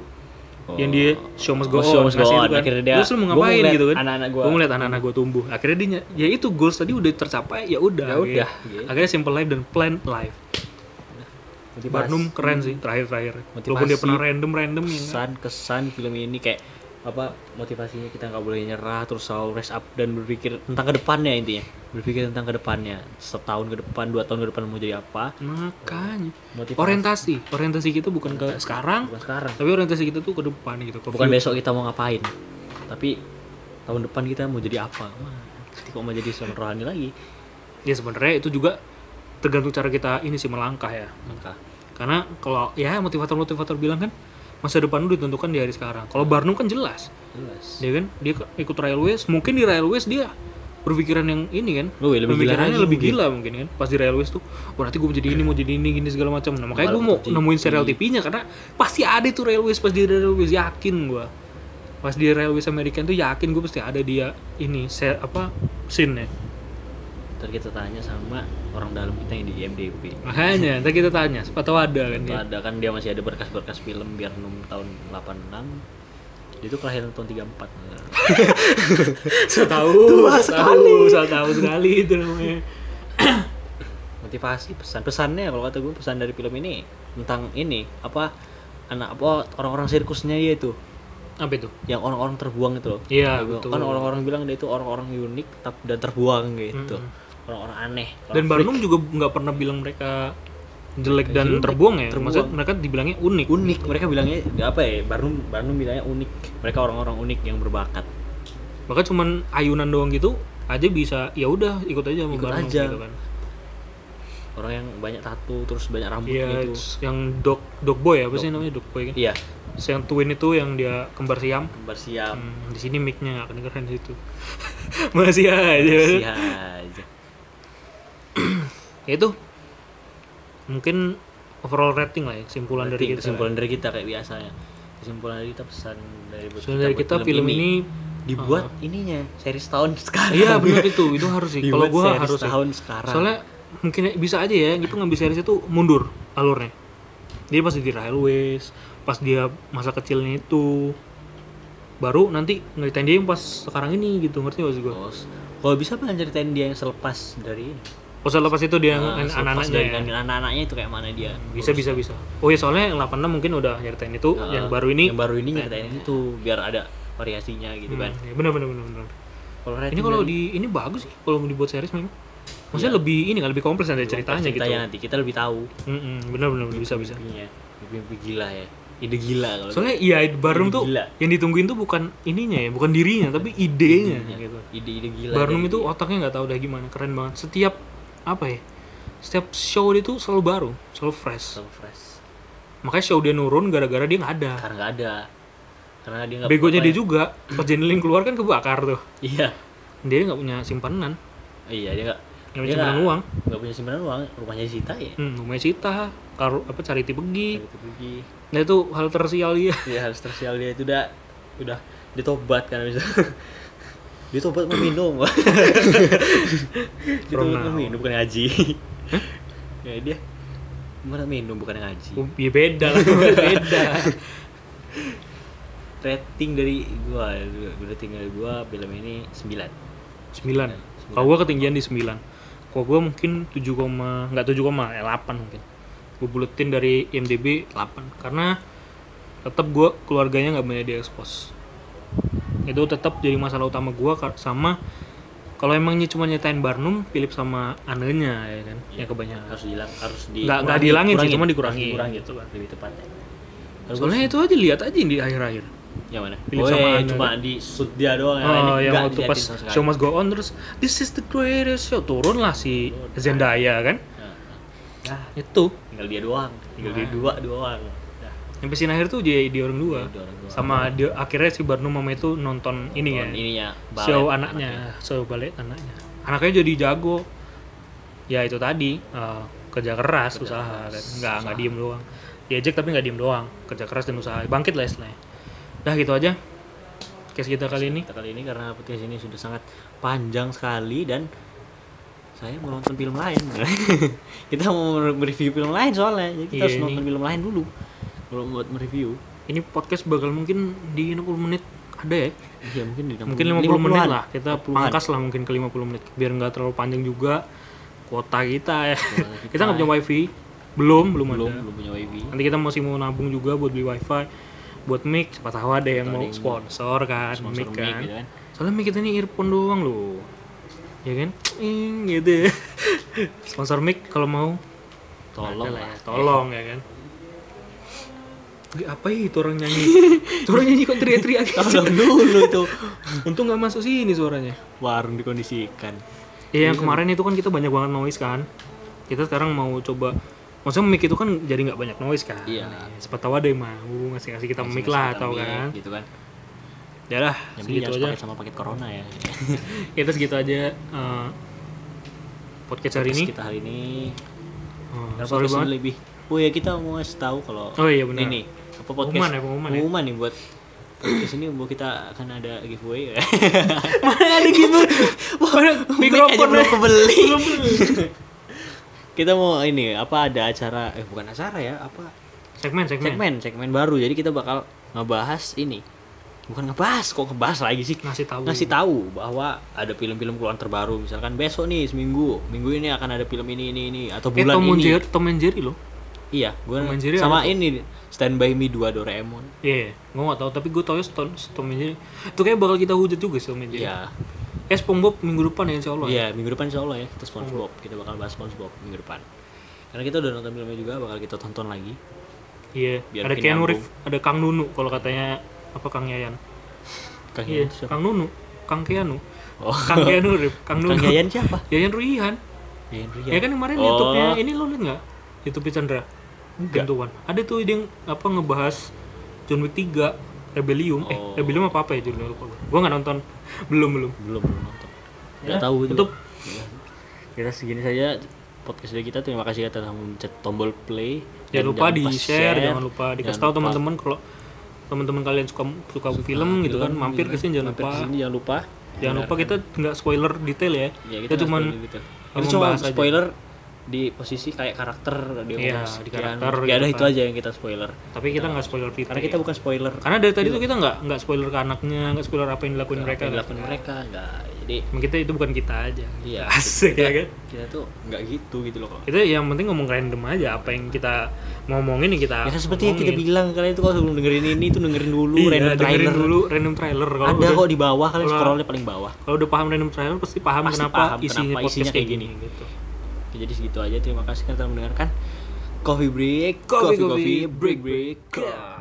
yang dia show must go Oh, show must go on. itu kan. Akhirnya dia- Terus lu mau ngapain gitu kan? anak-anak gua. Gua ngeliat anak-anak gua tumbuh. Akhirnya dia ya itu goals tadi udah tercapai ya udah. Ya udah, gitu. Akhirnya simple life dan plan life. Motivasi. Barnum keren sih terakhir-terakhir. Walaupun dia pernah random-random ya. kesan kesan film ini kayak apa motivasinya kita nggak boleh nyerah terus selalu raise up dan berpikir tentang ke depannya intinya. Berpikir tentang ke depannya setahun ke depan dua tahun ke depan mau jadi apa. Makanya. motivasi. Orientasi, orientasi kita bukan ke sekarang, bukan sekarang. tapi orientasi kita tuh ke depan gitu. Ke bukan future. besok kita mau ngapain. Tapi tahun depan kita mau jadi apa? Wah, kok mau jadi seorang rohani lagi. Ya sebenarnya itu juga tergantung cara kita ini sih melangkah ya. maka Karena kalau ya motivator-motivator bilang kan masa depan lu ditentukan di hari sekarang. Kalau Barnum kan jelas, jelas dia kan dia ikut railways, mungkin di railways dia berpikiran yang ini kan. Ya, lebih gila Pemikirannya lebih mungkin. gila mungkin kan. Pas di railways tuh, oh nanti gue mau jadi ini, mau jadi ini, gini segala macam. Nah, makanya gue mau nemuin serial TV-nya karena pasti ada tuh railways pas di railways yakin gue. Pas di railways American tuh yakin gue pasti ada dia ini se apa scene-nya. ntar kita tanya sama orang dalam kita yang di IMDb Makanya, ntar kita tanya, siapa tahu ada kan dia. ada kan dia masih ada berkas-berkas film biar 6 tahun 86 dia itu kelahiran tahun 34 So tahu, so tahu, so tahu sekali itu namanya. motivasi pesan pesannya kalau kata gue pesan dari film ini tentang ini apa anak apa orang-orang sirkusnya dia itu Apa itu? yang orang-orang terbuang itu loh Iya, gua- betul. kan orang-orang bilang dia itu orang-orang unik tap- dan terbuang gitu orang-orang aneh Dan orang Barnum juga nggak pernah bilang mereka jelek dan Jelek, terbuang ya. terbuang. Maksudnya mereka dibilangnya unik. unik mereka bilangnya apa ya Barnum Barnum bilangnya unik mereka orang-orang unik yang berbakat Bahkan cuman ayunan doang gitu aja bisa ya udah ikut aja sama Ikut Barnum aja. gitu kan. orang yang banyak tato terus banyak rambut Iya, gitu yang dog dog boy apa sih namanya dog boy kan? iya Yang twin itu yang dia kembar siam. kembar siam Hmm, di sini mic-nya nggak kedengeran di situ. Masih aja. Masih aja Ya itu mungkin overall rating lah ya, kesimpulan dari Berarti kita. kesimpulan dari kita kayak biasanya kesimpulan dari kita pesan dari Kesimpulan dari kita film ini dibuat ininya seri tahun sekarang Iya benar itu, itu harus sih. Kalau gua harus sih. tahun sekarang Soalnya mungkin bisa aja ya, gitu ngambil series itu mundur alurnya. Jadi pas di railways, pas dia masa kecilnya itu, baru nanti ngeritain dia yang pas sekarang ini gitu, ngerti gak sih gue? Terus, kalau bisa pengen ceritain dia yang selepas dari ini Oh setelah pas itu dia Nah, selepas anak-anaknya ya? anak-anaknya itu kayak mana dia Bisa bisa bisa. Oh ya soalnya yang 86 mungkin udah nyeritain itu, Nah, yang baru ini. yang baru ini nyeritain itu biar ada variasinya gitu kan Hmm, ya benar benar benar benar. kalau Ini kalau di ini bagus sih kalau mau dibuat series memang. Maksudnya lebih ini kan lebih kompleks ada ceritanya gitu. ceritanya nanti kita lebih tahu Mm-mm, benar benar bisa bisa. mimpinya mimpi gila ya ide gila kalau soalnya iya Barnum tuh gila. yang ditungguin tuh bukan ininya ya bukan dirinya tapi idenya Ide- gitu ide-ide gila Barnum itu otaknya nggak tahu udah gimana keren banget setiap apa ya setiap show dia tuh selalu baru selalu fresh. So fresh. Makanya show dia nurun gara-gara dia nggak ada. Karena nggak ada. Karena dia nggak begonya dia ya. juga pas Jenilin keluar kan kebakar tuh. Iya. Dia nggak punya simpanan. Iya dia nggak nggak punya simpanan uang. nggak punya simpanan uang rumahnya Sita ya. Hmm, rumahnya karo apa charity pergi pergi nah itu hal tersial dia. Ya harus tersial dia itu udah udah ditobat kan bisa ditobat mau minum ditobat From mau now. minum bukan ngaji. Ya dia mana minum bukan ngaji. Ya beda lah beda. Rating dari gua rating dari gua film ini 9 sembilan? Kalau gua ketinggian di sembilan. Kalau gua mungkin 7, nggak 7, eh, 8 mungkin. Gue buletin dari IMDb 8 karena tetap gua keluarganya nggak banyak diekspos itu tetap jadi masalah utama kar- sama kalau emangnya cuma nyetain Barnum Philip sama Anenya ya kan? Ya kebanyakan. harus dihilang harus di Nggak- nggak dihilangin sih, cuma dikurangin. harus dikurangin gitu kan lebih tepatnya. Gua soalnya itu aja lihat aja di akhir-akhir. Yang mana? Philip oh sama Anna. cuma di shoot dia doang Oh, yang waktu pas show must go on terus this is the greatest show. Turun lah si Zendaya kan? Nah, nah, itu. Tinggal dia doang tinggal dia Nah. dua doang Sampai scene akhir tuh dia dia orang dua. Orang sama dia akhirnya si Barnum mama itu nonton ini ya Nonton ininya balet, show anaknya. show balet anaknya. Anaknya jadi jago. Ya itu tadi eh, kerja keras usaha nggak nggak diem doang. Diajak tapi nggak diem doang kerja keras dan usaha bangkit lah istilahnya. Dah gitu aja. Case kita kali ini. Kita kali ini karena podcast ini sudah sangat panjang sekali dan saya mau nonton film lain. Kita mau mereview film lain soalnya. Jadi kita Iya, harus ini- nonton film lain dulu belum buat mereview ini podcast bakal mungkin di 60 menit ada ya? Iya mungkin di mungkin 50 menit 50-an. lah kita 50-an. pangkas lah mungkin ke 50 menit biar nggak terlalu panjang juga kuota kita ya. Kita. kita nggak punya wifi? Belum belum, belum ada. belum punya wifi. Nanti kita masih mau nabung juga buat beli wifi buat mic siapa tahu ada yang Atau mau sponsor kan sponsor mic mic kan. gitu kan? Soalnya mic kita ini earphone doang loh. Ya kan? Ing, gitu. Sponsor mic kalau mau. Tolong lah ya, tolong ya kan Wih, apa ya itu orang nyanyi itu orang nyanyi kok teriak-teriak tolong dulu itu untung nggak masuk sini suaranya warung dikondisikan Ya yang kemarin itu kan kita banyak banget noise kan. Kita sekarang mau coba maksudnya mic itu kan jadi nggak banyak noise kan. Iya. Siapa tahu ada yang mau ngasih-ngasih kita mic lah atau Mic, kan. gitu kan Ya lah, yang segitu aja. paket sama paket corona ya Kita segitu aja eh, podcast hari ini. kita hari ini Oh, sorry podcast banget. lebih oh ya kita mau ngasih tahu kalau Oh iya benar. ini podcast. Pengumuman ya, pengumuman ya. pengumuman nih buat podcast ini buat kita akan ada giveaway. Mana ada gitu? Mana mikrofon belum kebeli. Kita mau ini apa ada acara eh bukan acara ya apa? Segmen, segmen. segmen segmen baru. Jadi kita bakal ngebahas ini. Bukan ngebahas kok ngebahas lagi sih? Ngasih tahu. ngasih tahu bahwa ada film-film keluar terbaru. Misalkan besok nih seminggu. Minggu ini akan ada film ini ini ini. Atau Eh, bulan Tom and ini. Jerry, Tom and Jerry loh. Iya gue sama ada ini Stand By Me 2 Doraemon Iya, gue gak tau, tapi gue tau ya Tom and Jerry. Itu kayak bakal kita hujat juga Jerry. iya Eh, SpongeBob minggu depan ya insya Allah. ya? iya minggu depan insya Allah ya kita SpongeBob kita bakal bahas SpongeBob minggu depan karena kita udah nonton filmnya juga bakal kita tonton lagi Iya, Biar ada Keanu. Reeves, ada Kang Nunu kalau katanya apa Kang Yayan. Kang Iya, Yayan siapa? Kang Nunu, Kang Keanu. oh Kang Keanu Reeves, Kang Nunu. Kang Yayan siapa Yayan Ruihan. Yayan Rian Ya kan kemarin Oh. YouTube-nya ini lo liat nggak? YouTube Chandra. Enggak. Ada tuh dia yang apa ngebahas John Wick 3 Rebellion. Eh, Oh. Rebellion apa apa ya judulnya lupa gue. Gue nggak nonton. belum belum. belum belum nonton Ya, nggak tahu itu tutup. Ya. kita segini saja podcast dari kita terima kasih atas mencet tombol play Jangan Dan lupa di share, jangan lupa dikasih tahu teman-teman kalau teman-teman kalian suka suka film gitu kan, film, mampir gitu ke sini jangan Mampir lupa. jangan lupa Jangan lupa kita nggak spoiler detail ya. ya, kita, cuman spoiler gitu. kita kita cuma membahas aja. Di posisi kayak karakter di Iya, umur di karakter Ya ada gitu itu kan. aja yang kita spoiler tapi kita nggak spoiler detail. karena kita bukan spoiler Karena dari tadi tuh kita nggak nggak spoiler ke anaknya, nggak spoiler apa yang dilakuin mereka. apa yang dilakuin mereka enggak jadi kita itu bukan kita aja. Iya. Asik ya kan. kita tuh nggak gitu gitu loh kok Kita yang penting ngomong random aja apa yang kita mau ngomongin ya kita. ya seperti yang kita ngomongin. bilang kalian itu kalau sebelum dengerin ini tuh dengerin dulu Iya, random dengerin trailer dulu random trailer. Kalau ada udah- kok di bawah kalian kalau- scrollnya paling bawah Kalau udah paham random trailer pasti paham Pasti kenapa paham isinya kenapa isinya kayak kayak gini. Gitu. Oke, jadi segitu aja. Terima kasih karena telah mendengarkan coffee break. Coffee, coffee, coffee, coffee break break. break.